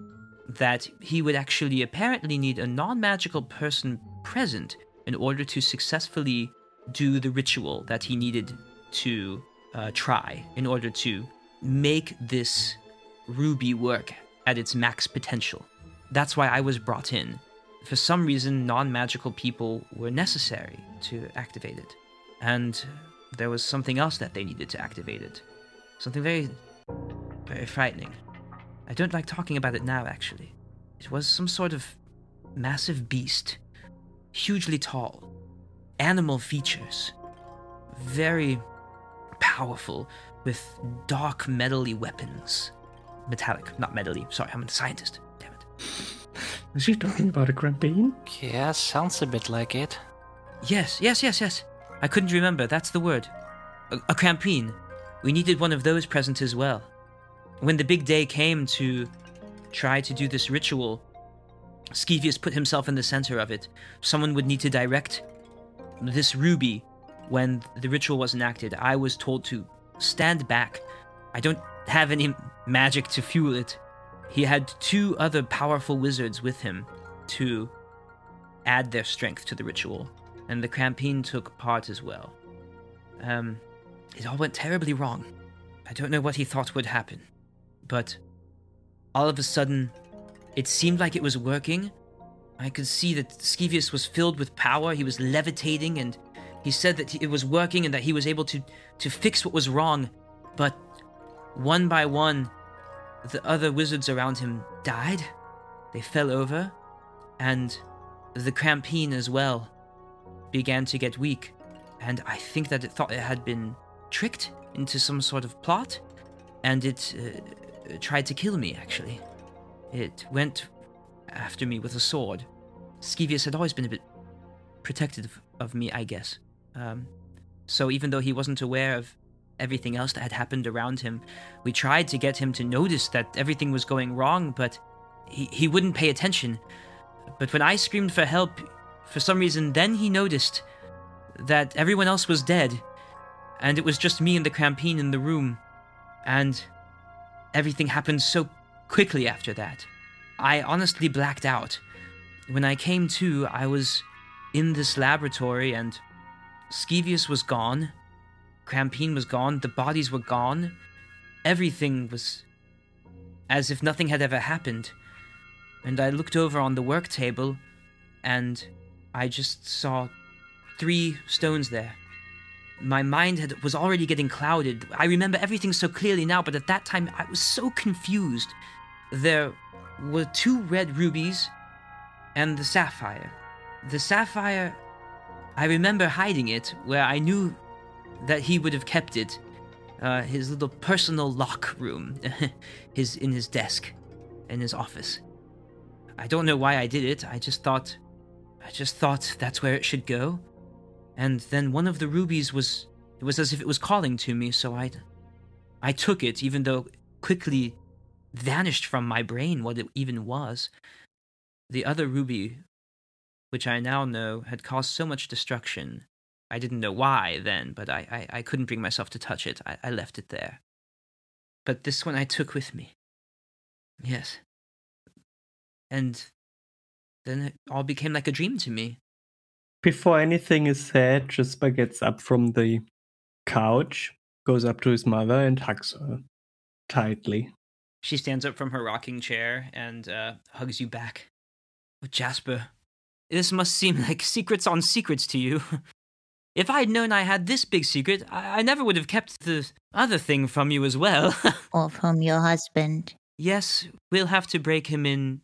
that he would actually apparently need a non magical person present in order to successfully do the ritual that he needed to uh, try in order to make this ruby work at its max potential. That's why I was brought in. For some reason, non magical people were necessary to activate it. And there was something else that they needed to activate it. Something very, very frightening. I don't like talking about it now, actually. It was some sort of massive beast, hugely tall, animal features, very powerful, with dark metally weapons. Metallic, not metally. Sorry, I'm a scientist. Damn it. Is she talking about a crampine? Yeah, sounds a bit like it. Yes, yes, yes, yes. I couldn't remember. That's the word. A, a crampine. We needed one of those present as well. When the big day came to try to do this ritual, Skevius put himself in the center of it. Someone would need to direct this ruby when the ritual was enacted. I was told to stand back. I don't have any magic to fuel it. He had two other powerful wizards with him to add their strength to the ritual, and the Crampine took part as well. Um, it all went terribly wrong. I don't know what he thought would happen, but all of a sudden, it seemed like it was working. I could see that Skevius was filled with power. He was levitating, and he said that it was working and that he was able to, to fix what was wrong. But one by one, the other wizards around him died. They fell over, and the Crampine as well began to get weak. And I think that it thought it had been tricked into some sort of plot, and it uh, tried to kill me, actually. It went after me with a sword. Skevius had always been a bit protective of me, I guess. Um, so even though he wasn't aware of everything else that had happened around him, we tried to get him to notice that everything was going wrong, but he, he wouldn't pay attention. But when I screamed for help, for some reason, then he noticed that everyone else was dead, and it was just me and the Crampine in the room, and everything happened so quickly after that. I honestly blacked out. When I came to, I was in this laboratory, and Skevius was gone, Crampine was gone, the bodies were gone, everything was as if nothing had ever happened. And I looked over on the work table, and I just saw three stones there. My mind had, was already getting clouded. I remember everything so clearly now, but at that time I was so confused. There were two red rubies and the sapphire. The sapphire, I remember hiding it where I knew that he would have kept it. Uh, his little personal lock room, his in his desk, in his office. I don't know why I did it. I just thought, I just thought that's where it should go. And then one of the rubies was, it was as if it was calling to me. So I, I took it, even though quickly vanished from my brain what it even was. The other ruby, which I now know had caused so much destruction, I didn't know why then, but I, I, I couldn't bring myself to touch it. I, I left it there. But this one I took with me. Yes. And then it all became like a dream to me. Before anything is said, Jasper gets up from the couch, goes up to his mother, and hugs her tightly. She stands up from her rocking chair and uh, hugs you back. Oh, Jasper, this must seem like secrets on secrets to you. If I had known I had this big secret, I, I never would have kept the other thing from you as well. Or from your husband. yes, we'll have to break him in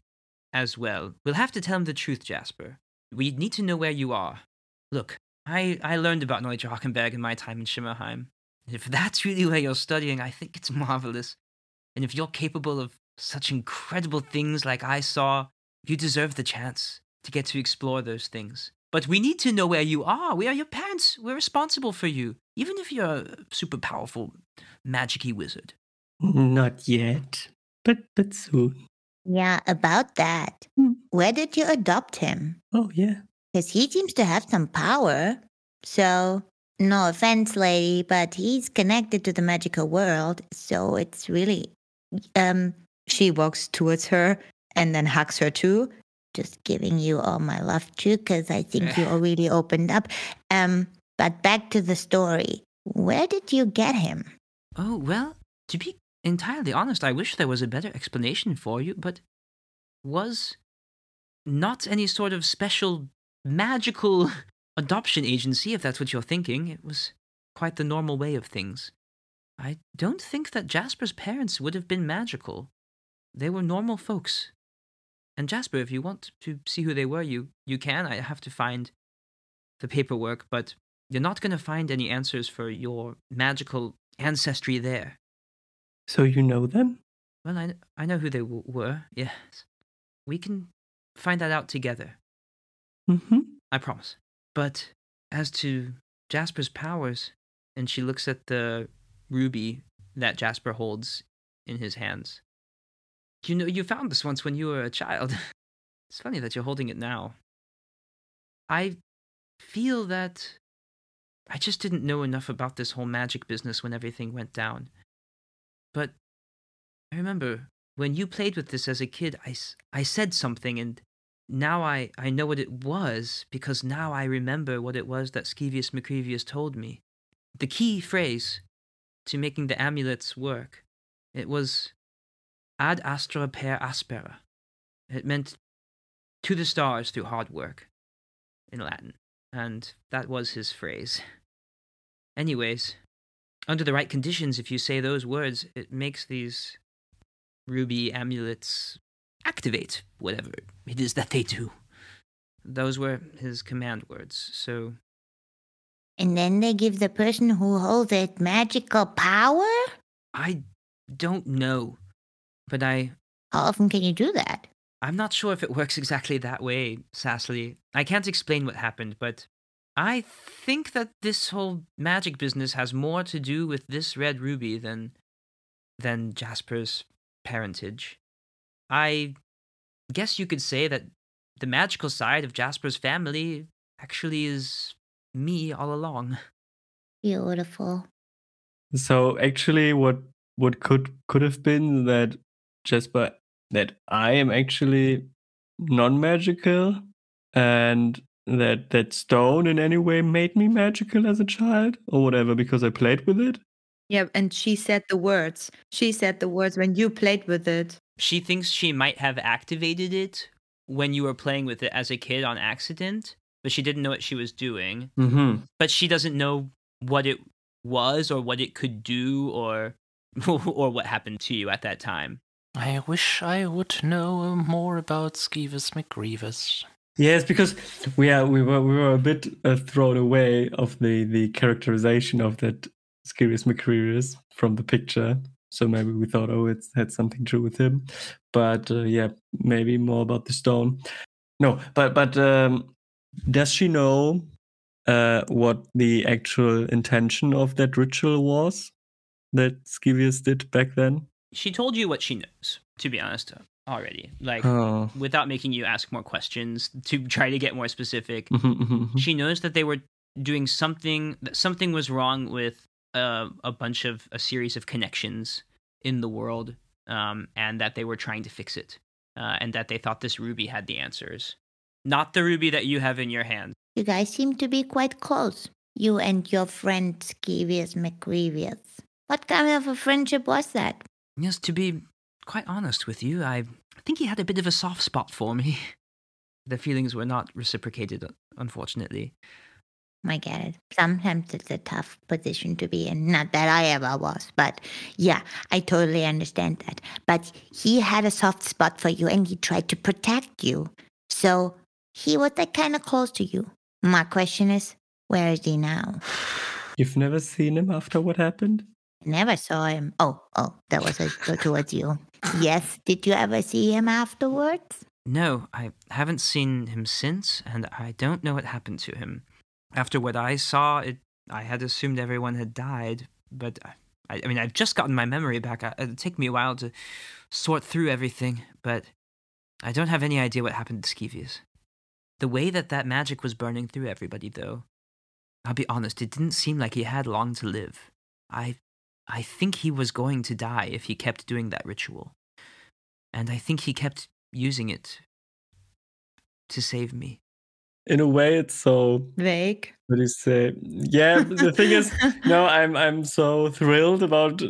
as well. We'll have to tell him the truth, Jasper. We need to know where you are. Look, I, I learned about Neue Drachenberg in my time in Schimmerheim. If that's really where you're studying, I think it's marvelous. And if you're capable of such incredible things like I saw, you deserve the chance to get to explore those things. But we need to know where you are. We are your parents. We're responsible for you, even if you're a super powerful, magicy wizard. Not yet, but but soon. Yeah, about that. Hmm. Where did you adopt him? Oh yeah. Because he seems to have some power. So, no offense, lady, but he's connected to the magical world. So it's really. Um, she walks towards her and then hugs her too. Just giving you all my love too, because I think you all really opened up. Um, but back to the story. Where did you get him? Oh, well, to be entirely honest, I wish there was a better explanation for you, but was not any sort of special magical adoption agency, if that's what you're thinking. It was quite the normal way of things. I don't think that Jasper's parents would have been magical. They were normal folks. And Jasper, if you want to see who they were, you you can. I have to find the paperwork, but you're not going to find any answers for your magical ancestry there. So you know them? Well, I, I know who they w- were, yes. We can find that out together. Mm-hmm. I promise. But as to Jasper's powers, and she looks at the ruby that Jasper holds in his hands. You know, you found this once when you were a child. It's funny that you're holding it now. I feel that I just didn't know enough about this whole magic business when everything went down. But I remember when you played with this as a kid, I, I said something, and now I, I know what it was because now I remember what it was that Skevius Macrevius told me. The key phrase to making the amulets work. It was ad astra per aspera. It meant to the stars through hard work in Latin, and that was his phrase. Anyways, under the right conditions, if you say those words, it makes these ruby amulets activate whatever it is that they do. Those were his command words, so And then they give the person who holds it magical power? I don't know. But I How often can you do that? I'm not sure if it works exactly that way, Sassly. I can't explain what happened, but I think that this whole magic business has more to do with this red ruby than than Jasper's parentage. I guess you could say that the magical side of Jasper's family actually is me all along. Beautiful. So actually, what what could could have been that Jasper that I am actually non-magical, and that that stone in any way made me magical as a child or whatever because I played with it. Yeah, and she said the words. She said the words when you played with it. She thinks she might have activated it when you were playing with it as a kid on accident, but she didn't know what she was doing. Mm-hmm. but she doesn't know what it was or what it could do or or what happened to you at that time. I wish I would know more about Skevius Macrevius. Yes, because we are we were we were a bit uh, thrown away of the the characterization of that Sirius McCreeris from the picture. So maybe we thought, oh, it's had something to do with him. But uh, yeah, maybe more about the stone. No, but but um, does she know uh, what the actual intention of that ritual was that Skevius did back then? She told you what she knows, to be honest, already. Like Oh. without making you ask more questions to try to get more specific. Mhm, mhm, mhm. She knows that they were doing something that something was wrong with uh, a bunch of a series of connections in the world um, and that they were trying to fix it uh, and that they thought this ruby had the answers not the ruby that you have in your hand You guys seem to be quite close. You and your friend Skevius Macrevius. What kind of a friendship was that? Yes, to be quite honest with you, I think he had a bit of a soft spot for me. The feelings were not reciprocated, unfortunately. I get it. Sometimes it's a tough position to be in. Not that I ever was, but yeah, I totally understand that. But he had a soft spot for you and he tried to protect you. So he was like kind of close to you. My question is, where is he now? You've never seen him after what happened? Never saw him. Oh, oh, that was a, towards you. Yes. Did you ever see him afterwards? No, I haven't seen him since, and I don't know what happened to him. After what I saw, it I had assumed everyone had died, but I, I mean, I've just gotten my memory back. I- It'll take me a while to sort through everything, but I don't have any idea what happened to Skevius. The way that that magic was burning through everybody, though, I'll be honest, it didn't seem like he had long to live. I, I think he was going to die if he kept doing that ritual, and I think he kept using it to save me. In a way, it's so Vague. what do you say? Yeah, the thing is, no, I'm I'm so thrilled about uh,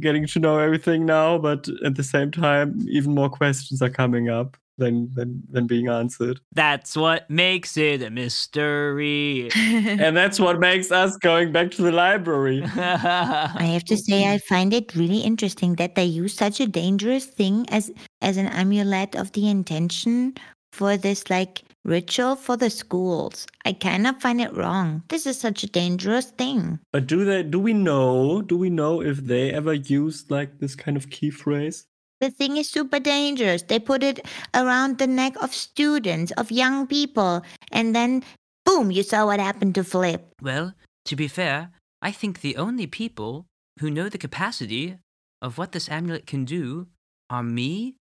getting to know everything now, but at the same time, even more questions are coming up than than than being answered, That's what makes it a mystery. and that's what makes us going back to the library. I have to say, I find it really interesting that they use such a dangerous thing as as an amulet of the intention for this like ritual for the schools. I cannot find it wrong. This is such a dangerous thing. But do they? Do we know? Do we know if they ever used like this kind of key phrase? The thing is super dangerous. They put it around the neck of students, of young people, and then boom, you saw what happened to Flip. Well, to be fair, I think the only people who know the capacity of what this amulet can do are me,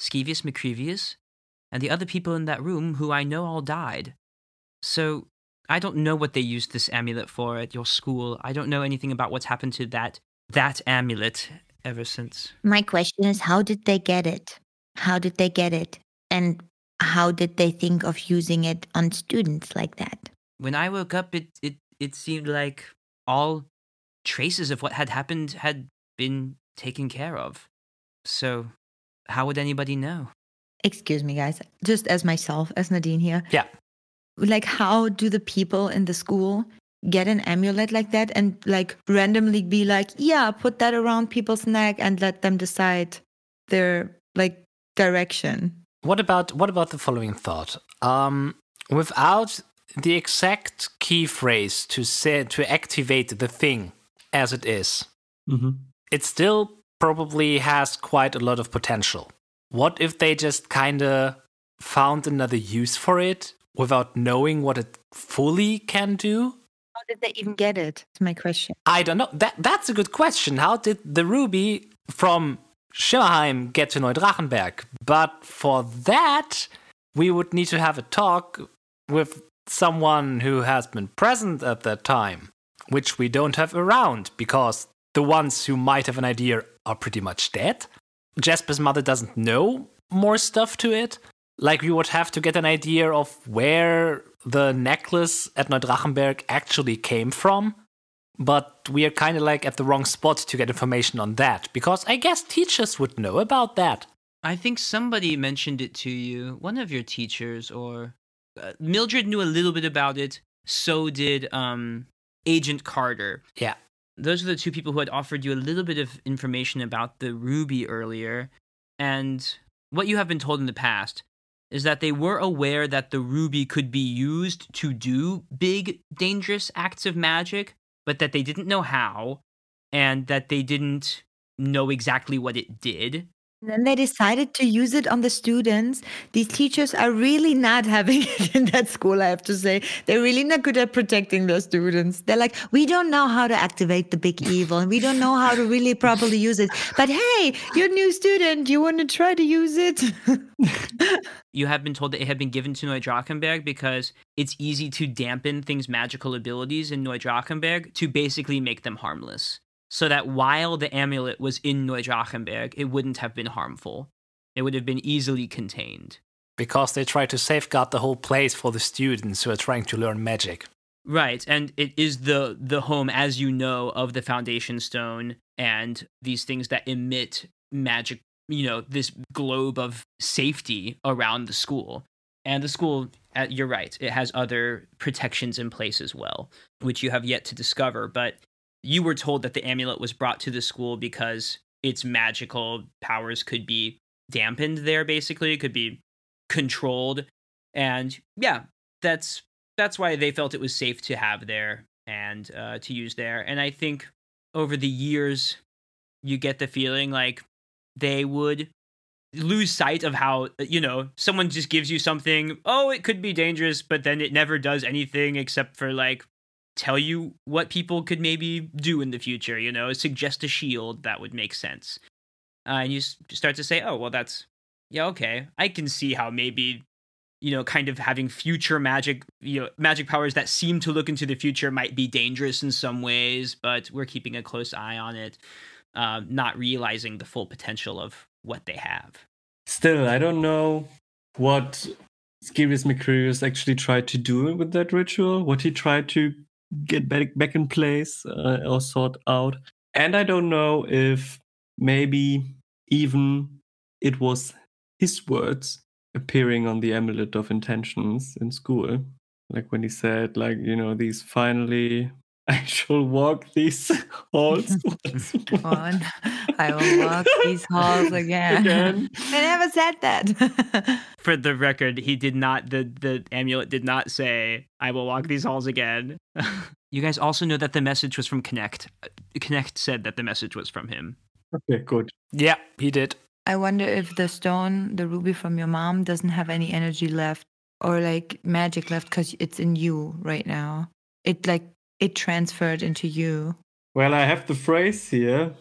Skevius Macrevius, and the other people in that room who I know all died. So I don't know what they used this amulet for at your school. I don't know anything about what's happened to that that amulet ever since. My question is how did they get it? How did they get it? And how did they think of using it on students like that? When I woke up, it it it seemed like all traces of what had happened had been taken care of. So, how would anybody know? Excuse me, guys. Just as myself, as Nadine here. Yeah. Like, how do the people in the school get an amulet like that and like randomly be like, yeah, put that around people's neck and let them decide their like direction? What about what about the following thought? Um, without the exact key phrase to say to activate the thing as it is, hmm it still probably has quite a lot of potential. What if they just kind of found another use for it without knowing what it fully can do? How did they even get it? That's my question. I don't know. That that's a good question. How did the ruby from Schimmerheim get to Neudrachenberg? But for that, we would need to have a talk with someone who has been present at that time, which we don't have around because the ones who might have an idea are pretty much dead. Jasper's mother doesn't know more stuff to it. Like we would have to get an idea of where the necklace at Neudrachenberg actually came from. But we are kind of like at the wrong spot to get information on that because I guess teachers would know about that. I think somebody mentioned it to you, one of your teachers, or uh, Mildred knew a little bit about it. So did um, Agent Carter. Yeah. Those are the two people who had offered you a little bit of information about the ruby earlier. And what you have been told in the past is that they were aware that the ruby could be used to do big, dangerous acts of magic, but that they didn't know how, and that they didn't know exactly what it did. And then they decided to use it on the students. These teachers are really not having it in that school, I have to say. They're really not good at protecting their students. They're like, we don't know how to activate the big evil and we don't know how to really properly use it. But hey, you're a new student. You want to try to use it? you have been told that it had been given to Neudrachenberg because it's easy to dampen things' magical abilities in Neudrachenberg to basically make them harmless. So that while the amulet was in Neudrachenberg, it wouldn't have been harmful. It would have been easily contained. Because they try to safeguard the whole place for the students who are trying to learn magic. Right, and it is the the home, as you know, of the Foundation Stone and these things that emit magic. You know, this globe of safety around the school, and the school. uh, You're right; it has other protections in place as well, which you have yet to discover. But you were told that the amulet was brought to the school because its magical powers could be dampened there. Basically, it could be controlled, and yeah, that's that's why they felt it was safe to have there and uh, to use there. And I think over the years, you get the feeling like they would lose sight of how you know someone just gives you something oh it could be dangerous but then it never does anything except for like tell you what people could maybe do in the future you know suggest a shield that would make sense. Uh, and you start to say oh well that's yeah okay. I can see how maybe you know kind of having future magic you know magic powers that seem to look into the future might be dangerous in some ways but we're keeping a close eye on it um, not realizing the full potential of what they have. Still, I don't know what Sirius Mercurius actually tried to do with that ritual, what he tried to get back, back in place uh, or sort out. And I don't know if maybe even it was his words appearing on the amulet of intentions in school. Like when he said, like, you know, these finally, I shall walk these halls once more on. I will walk these halls again. again. I never said that. for the record he did not the the amulet did not say i will walk these halls again you guys also know that the message was from connect connect said that the message was from him Okay, good. Yeah, he did. I wonder if the stone, the ruby from your mom, doesn't have any energy left or like magic left because it's in you right now. It like it transferred into you. Well, I have the phrase here.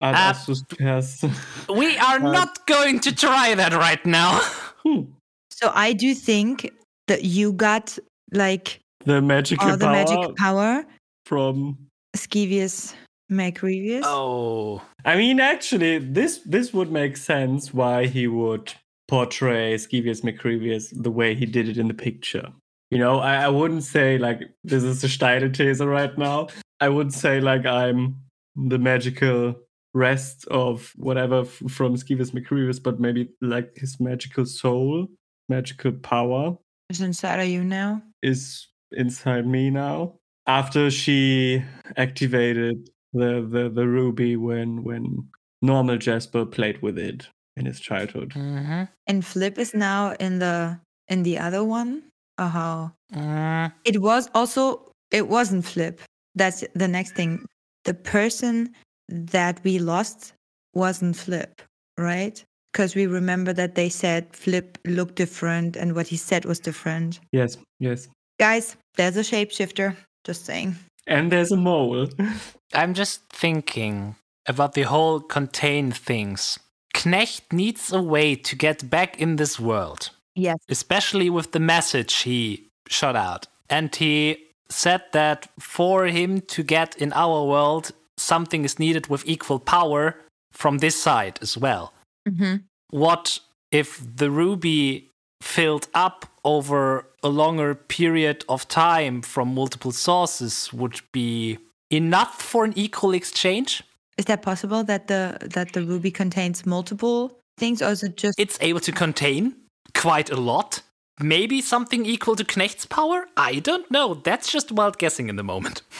Ad assus pers. We are Uh, not going to try that right now. Hmm. So I do think that you got like the magical all the power magic power, from. Skevius Macrevius. Oh. I mean, actually, this this would make sense why he would portray Skevius Macrevius the way he did it in the picture. You know, I, I wouldn't say like this is a steile These right now. I would say like I'm the magical rest of whatever f- from Skevius Macrevius, but maybe like his magical soul, magical power is inside of you now. is inside me now. After she activated the, the, the ruby when when normal Jasper played with it in his childhood. Mm-hmm. And Flip is now in the in the other one. Oh, how Mm. it was also it wasn't Flip. That's the next thing. The person that we lost wasn't Flip, right? Because we remember that they said Flip looked different and what he said was different. Yes, yes. Guys, there's a shapeshifter. Just saying. And there's a mole. I'm just thinking about the whole contain things. Knecht needs a way to get back in this world, Yes. especially with the message he shot out. And he said that for him to get in our world, something is needed with equal power from this side as well. hmm What if the ruby filled up over a longer period of time from multiple sources would be enough for an equal exchange? Is that possible that the that the ruby contains multiple things, or is it just It's able to contain quite a lot. Maybe something equal to Knecht's power? I don't know. That's just wild guessing in the moment.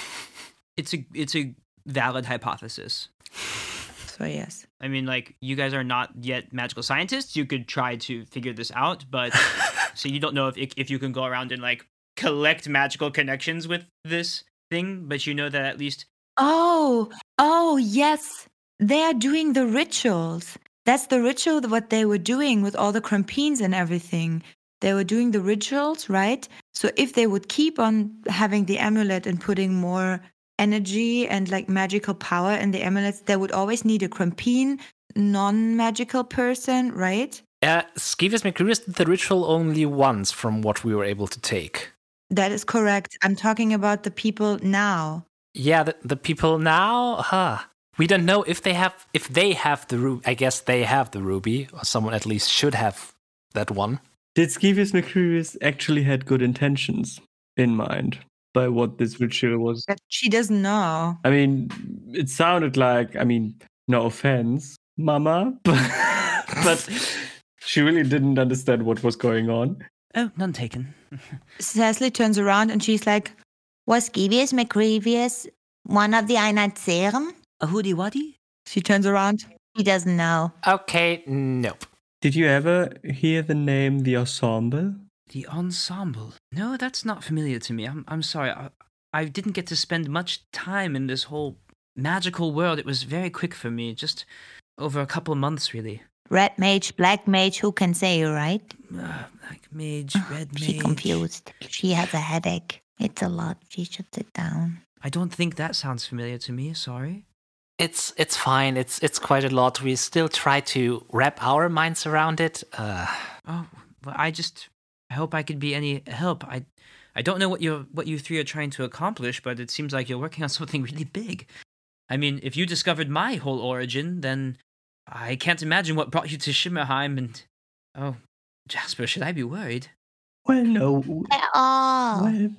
It's a it's a valid hypothesis. so? Yes. I mean, like you guys are not yet magical scientists. You could try to figure this out, but so you don't know if if you can go around and like collect magical connections with this thing. But you know that at least Oh, oh yes, they are doing the rituals. That's the ritual that what they were doing with all the crampines and everything. They were doing the rituals, right? So if they would keep on having the amulet and putting more energy and like magical power in the amulets, they would always need a crampine non-magical person, right? Uh, Skevius Macrevius did the ritual only once from what we were able to take. That is correct. I'm talking about the people now. Yeah, the, the people now, huh? We don't know if they have if they have the ruby. I guess they have the ruby, or someone at least should have that one. Did Skevius Macrevius actually had good intentions in mind by what this ritual was? That she doesn't know. I mean, it sounded like, I mean, no offense, Mama, but, but she really didn't understand what was going on. oh, none taken. Cecily turns around and she's like, Was Skevius Macrevius one of the Einheitsherren? A hoodie waddy? she turns around. He doesn't know. Okay, nope. Did you ever hear the name The Ensemble? The ensemble. No, that's not familiar to me. I'm I'm sorry. I, I didn't get to spend much time in this whole magical world. It was very quick for me, just over a couple months, really. Red mage, black mage, who can say, right? Uh, like mage, red mage. She confused. She has a headache. It's a lot. She should sit down. I don't think that sounds familiar to me. Sorry. It's it's fine. It's it's quite a lot. We still try to wrap our minds around it. Uh, Oh, well, I just I hope I could be any help. I I don't know what you what you three are trying to accomplish, but it seems like you're working on something really big. I mean, if you discovered my whole origin, then I can't imagine what brought you to Shimmerheim and oh, Jasper, should I be worried? Well, no. Oh, Well,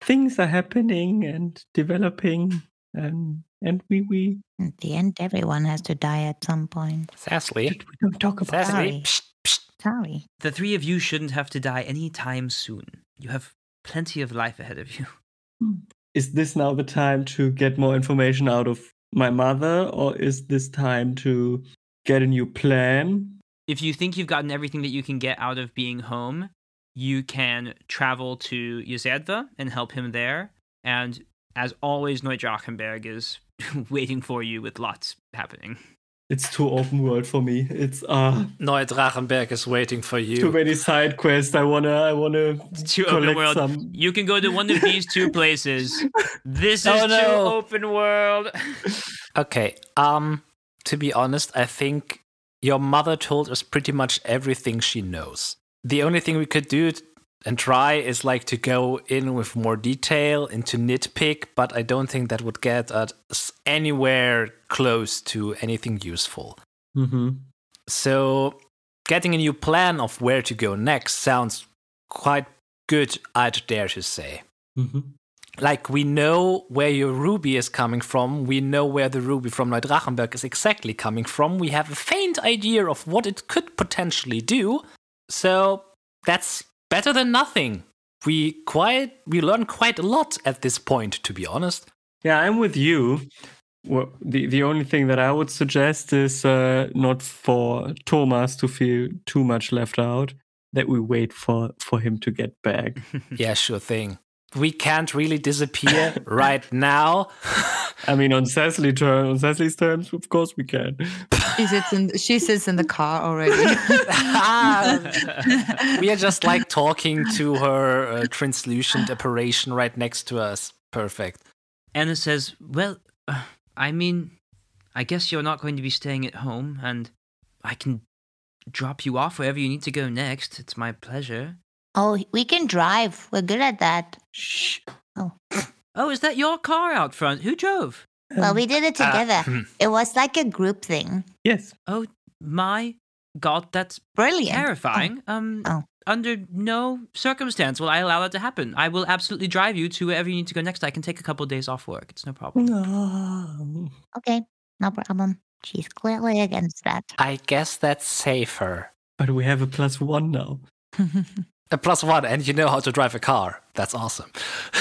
things are happening and developing, and and we we at the end, everyone has to die at some point. Cecily, we don't talk about Cecily, Sorry. psst, psst. Sorry. The three of you shouldn't have to die any time soon. You have plenty of life ahead of you. Hmm. Is this now the time to get more information out of my mother, or is this time to get a new plan? if you think you've gotten everything that you can get out of being home, you can travel to Yserdva and help him there. And as always, Neudrachenberg is waiting for you with lots happening. it's too open world for me. It's uh Neue Drachenberg is waiting for you. too many side quests. I wanna I wanna Too open world. some. You can go to one of these two places. This is Oh, too open world. Okay. Um. To be honest, I think your mother told us pretty much everything she knows. The only thing we could do t- and try is like to go in with more detail into nitpick, but I don't think that would get us anywhere close to anything useful. Mm-hmm. So, getting a new plan of where to go next sounds quite good, I'd dare to say. Mm-hmm. Like, we know where your ruby is coming from. We know where the ruby from Neudrachenberg is exactly coming from. We have a faint idea of what it could potentially do. So, that's better than nothing. We quite we learn quite a lot at this point, to be honest. Yeah, I'm with you. Well, the the only thing that I would suggest is uh, not for Thomas to feel too much left out. That we wait for for him to get back. yeah, sure thing. We can't really disappear right now. I mean, on Cecily term, on Cecily's terms, of course we can. She sits in she sits in the car already. we are just like talking to her uh, translucent apparition right next to us. Perfect. Anna says, Well, uh, I mean, I guess you're not going to be staying at home, and I can drop you off wherever you need to go next. It's my pleasure. Oh, we can drive. We're good at that. Shh. Oh, is that your car out front? Who drove? Well, we did it Uh, together. hmm. it was like a group thing. Yes. Oh, my God, that's Brilliant. terrifying. Um, Oh. under no circumstance will I allow that to happen. I will absolutely drive you to wherever you need to go next. I can take a couple of days off work. It's no problem. No. Okay, no problem. She's clearly against that. I guess that's safer. But we have a plus one now. A plus one, and you know how to drive a car. That's awesome.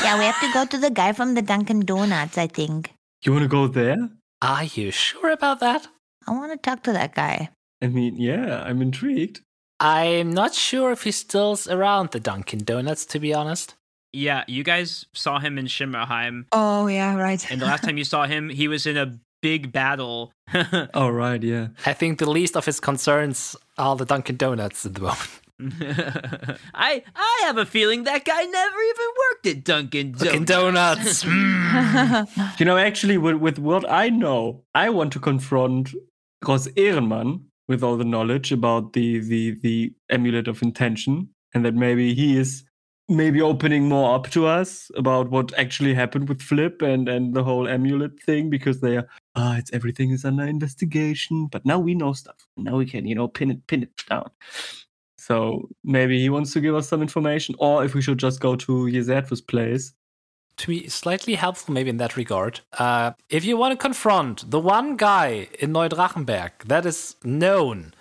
yeah, we have to go to the guy from the Dunkin' Donuts, I think. You want to go there? Are you sure about that? I want to talk to that guy. I mean, yeah, I'm intrigued. I'm not sure if he's still around the Dunkin' Donuts, to be honest. Yeah, you guys saw him in Shimmerheim, oh yeah, right. and the last time you saw him, he was in a big battle. oh, right, yeah. I think the least of his concerns are the Dunkin' Donuts at the moment. I I have a feeling that guy never even worked at Dunkin' Dunkin' Donuts. Donuts. mm. You know, actually, with, with what I know, I want to confront Ross Ehrenmann with all the knowledge about the, the, the amulet of intention, and that maybe he is maybe opening more up to us about what actually happened with Flip and, and the whole amulet thing, because they are, ah, it's everything is under investigation, but now we know stuff. Now we can, you know, pin it, pin it down. So maybe he wants to give us some information, or if we should just go to Yezertva's place. to be slightly helpful, maybe in that regard, uh, if you want to confront the one guy in Neudrachenberg that is known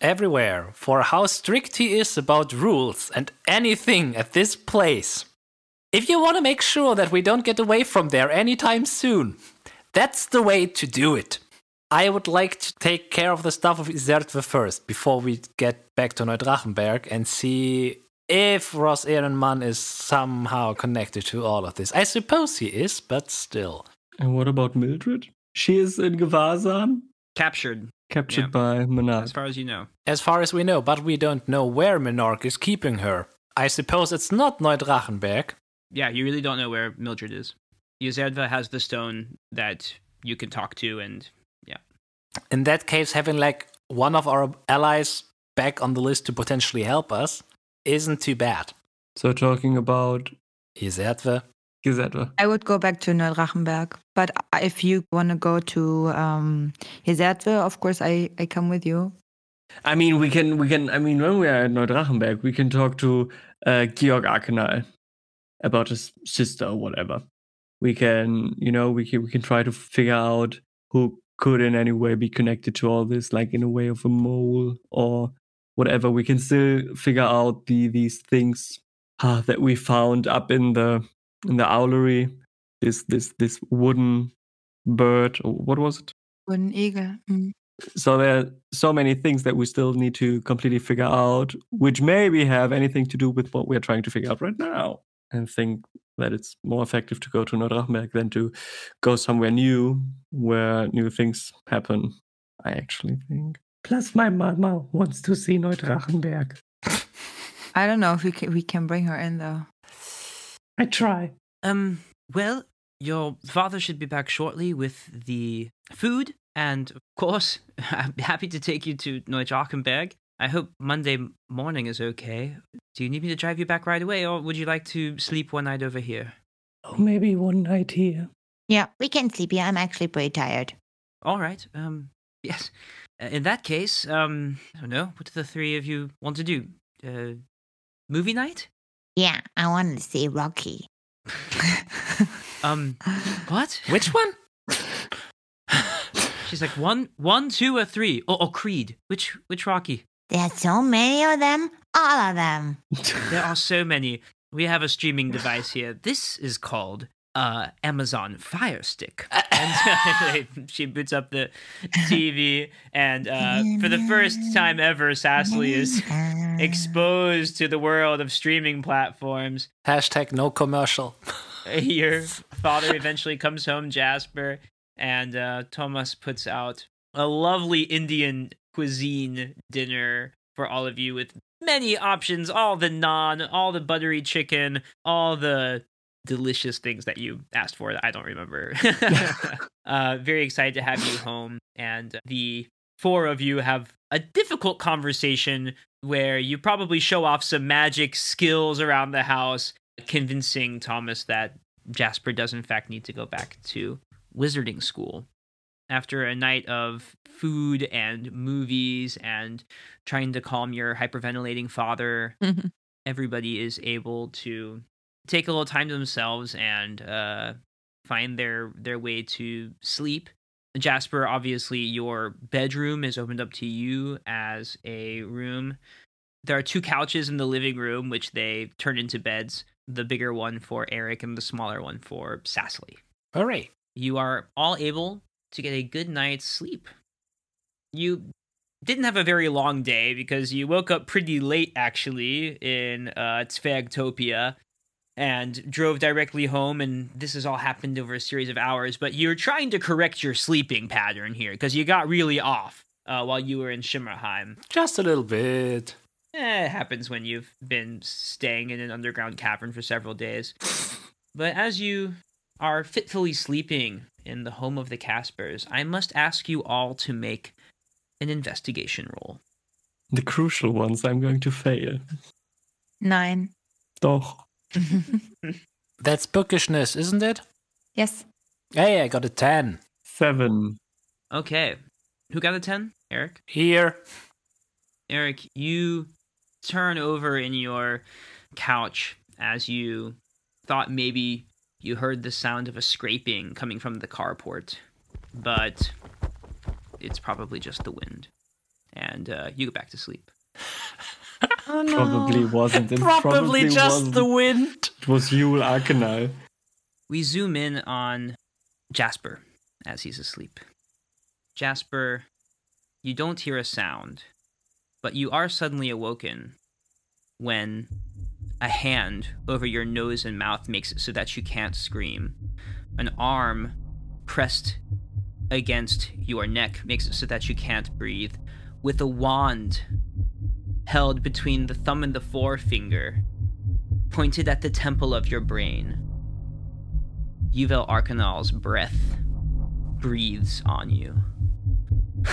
everywhere for how strict he is about rules and anything at this place, if you want to make sure that we don't get away from there anytime soon, that's the way to do it. I would like to take care of the stuff of Isertve first before we get back to Neudrachenberg and see if Ross Ehrenmann is somehow connected to all of this. I suppose he is, but still. And what about Mildred? She is in Gewahrsam, Captured, captured Yeah. by as far as you know. As far as we know, but we don't know where Minork is keeping her. I suppose it's not Neudrachenberg. Yeah, you really don't know where Mildred is. Yezerdva has the stone that you can talk to, and In that case, having like one of our allies back on the list to potentially help us isn't too bad. So talking about Isertve. Gesetze. I would go back to Neudrachenberg, but if you want to go to um, Hezertve, of course, I, I come with you. I mean, we can, we can. I mean, when we are at Neudrachenberg, we can talk to uh, Georg Arkenal about his sister or whatever. We can, you know, we can we can try to figure out who could in any way be connected to all this, like in a way of a mole or whatever. We can still figure out the these things ah, that we found up in the in the owlery. This this this wooden bird. Or what was it? Wooden Eagle. Mm. so there are so many things that we still need to completely figure out which maybe have anything to do with what we're trying to figure out right now and think that it's more effective to go to Neudrachenberg than to go somewhere new where new things happen I actually think. Plus, my mama wants to see Neudrachenberg. I don't know if we can, we can bring her in though. I try. Um, well, your father should be back shortly with the food, and of course, I'm happy to take you to Neudrachenberg. I hope Monday morning is okay. Do you need me to drive you back right away, or would you like to sleep one night over here? Oh, maybe one night here. Yeah, we can sleep here. I'm actually pretty tired. All right. Um, yes. Uh, In that case, um, I don't know. What do the three of you want to do? Uh, movie night? Yeah, I want to see Rocky. Um, what? Which one? She's like one, one, two, or three? Oh, oh, Creed. Which, which Rocky? There are so many of them. All of them. There are so many. We have a streaming device here. This is called uh, Amazon Fire Stick. And she boots up the TV, and uh, for the first time ever, Sassly is exposed to the world of streaming platforms. Hashtag no commercial. Your father eventually comes home, Jasper, and uh, Thomas puts out a lovely Indian cuisine dinner for all of you with many options all the naan, all the buttery chicken, all the delicious things that you asked for that I don't remember. uh, very excited to have you home. And the four of you have a difficult conversation where you probably show off some magic skills around the house, convincing Thomas that Jasper does, in fact, need to go back to wizarding school. After a night of food and movies and trying to calm your hyperventilating father, Mhm. everybody is able to take a little time to themselves and uh, find their their way to sleep. Jasper, obviously, your bedroom is opened up to you as a room. There are two couches in the living room, which they turn into beds. The bigger one for Eric and the smaller one for Sassly. Hooray. You are all able to get a good night's sleep. You didn't have a very long day because you woke up pretty late, actually, in uh, and drove directly home. And this has all happened over a series of hours. But you're trying to correct your sleeping pattern here because you got really off uh, while you were in Shimmerheim. Just a little bit. Eh, it happens when you've been staying in an underground cavern for several days. But as you are fitfully sleeping in the home of the Caspers, I must ask you all to make an investigation roll. The crucial ones I'm going to fail. Nine. Doch. That's bookishness, isn't it? yes. Hey, I got a 10. Seven. Okay. Who got a 10? Eric? Here. Eric, you turn over in your couch as you thought maybe you heard the sound of a scraping coming from the carport, but it's probably just the wind. And uh, you go back to sleep. Oh, no. Probably wasn't. It Probably, just wasn't. the wind. It was Yule Arcanal. We zoom in on Jasper as he's asleep. Jasper, you don't hear a sound, but you are suddenly awoken when a hand over your nose and mouth makes it so that you can't scream. An arm pressed against your neck makes it so that you can't breathe. With a wand held between the thumb and the forefinger, pointed at the temple of your brain, Yuvel Arcanal's breath breathes on you.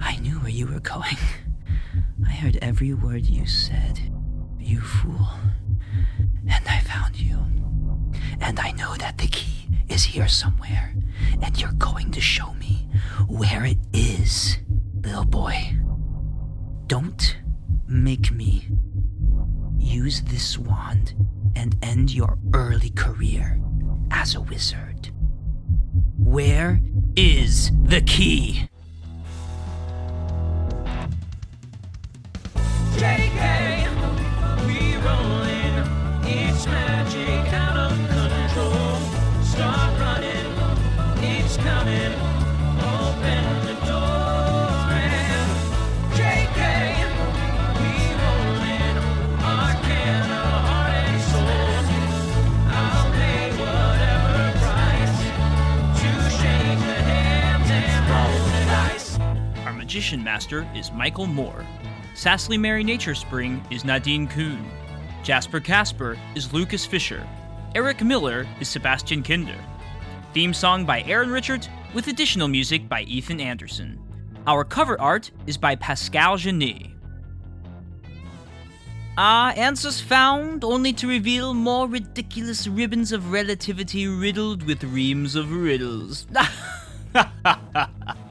I knew where you were going. I heard every word you said, you fool. And I found you. And I know that the key is here somewhere. And you're going to show me where it is, little boy. Don't make me use this wand and end your early career as a wizard. Where is the key? Animation Master is Michael Moore. Sassly Mary Nature Spring is Nadine Kuhn. Jasper Casper is Lucas Fisher. Eric Miller is Sebastian Kinder. Theme song by Aaron Richards with additional music by Ethan Anderson. Our cover art is by Pascal Genet. Ah, answers found only to reveal more ridiculous ribbons of relativity riddled with reams of riddles.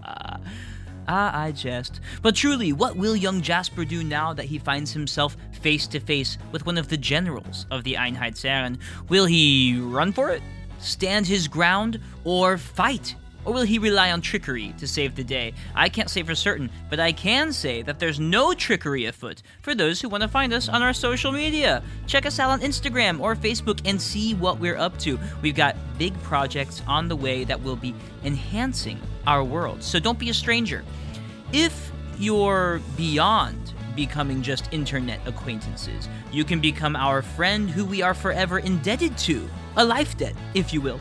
Ah, I jest. But truly, what will young Jasper do now that he finds himself face to face with one of the generals of the Einheitsherren? Will he run for it? Stand his ground? Or fight? Or will he rely on trickery to save the day? I can't say for certain, but I can say that there's no trickery afoot for those who want to find us on our social media. Check us out on Instagram or Facebook and see what we're up to. We've got big projects on the way that will be enhancing our world, so don't be a stranger. If you're beyond becoming just internet acquaintances, you can become our friend who we are forever indebted to, a life debt, if you will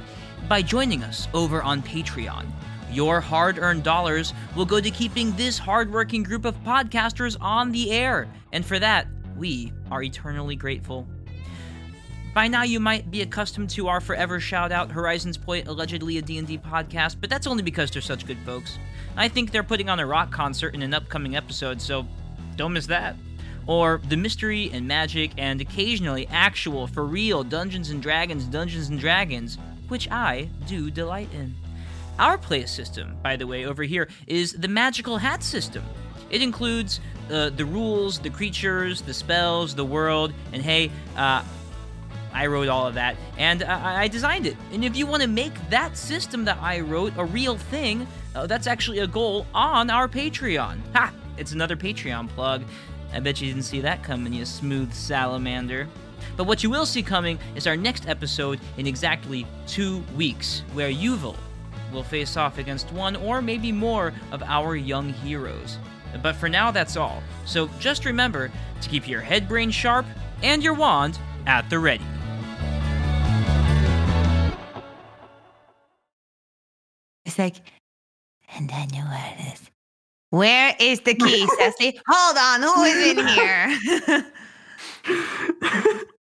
by joining us over on Patreon. Your hard earned dollars will go to keeping this hard-working group of podcasters on the air, and for that, we are eternally grateful. By now, you might be accustomed to our forever shout out Horizons Point, allegedly a D&D podcast, but that's only because they're such good folks. I think they're putting on a rock concert in an upcoming episode, so don't miss that. Or the mystery and magic and occasionally actual, for real Dungeons and Dragons, Dungeons and Dragons which I do delight in. Our play system, by the way, over here is the magical hat system. It includes uh, the rules, the creatures, the spells, the world, and hey, uh, I wrote all of that, and I designed it. And if you want to make that system that I wrote a real thing, uh, that's actually a goal on our Patreon. Ha! It's another Patreon plug. I bet you didn't see that coming, you smooth salamander. But what you will see coming is our next episode in exactly two weeks, where Yuval will face off against one or maybe more of our young heroes. But for now, that's all. So just remember to keep your head brain sharp and your wand at the ready. It's like, and I know where it is. Where is the key, Cecily? Hold on, who is in here?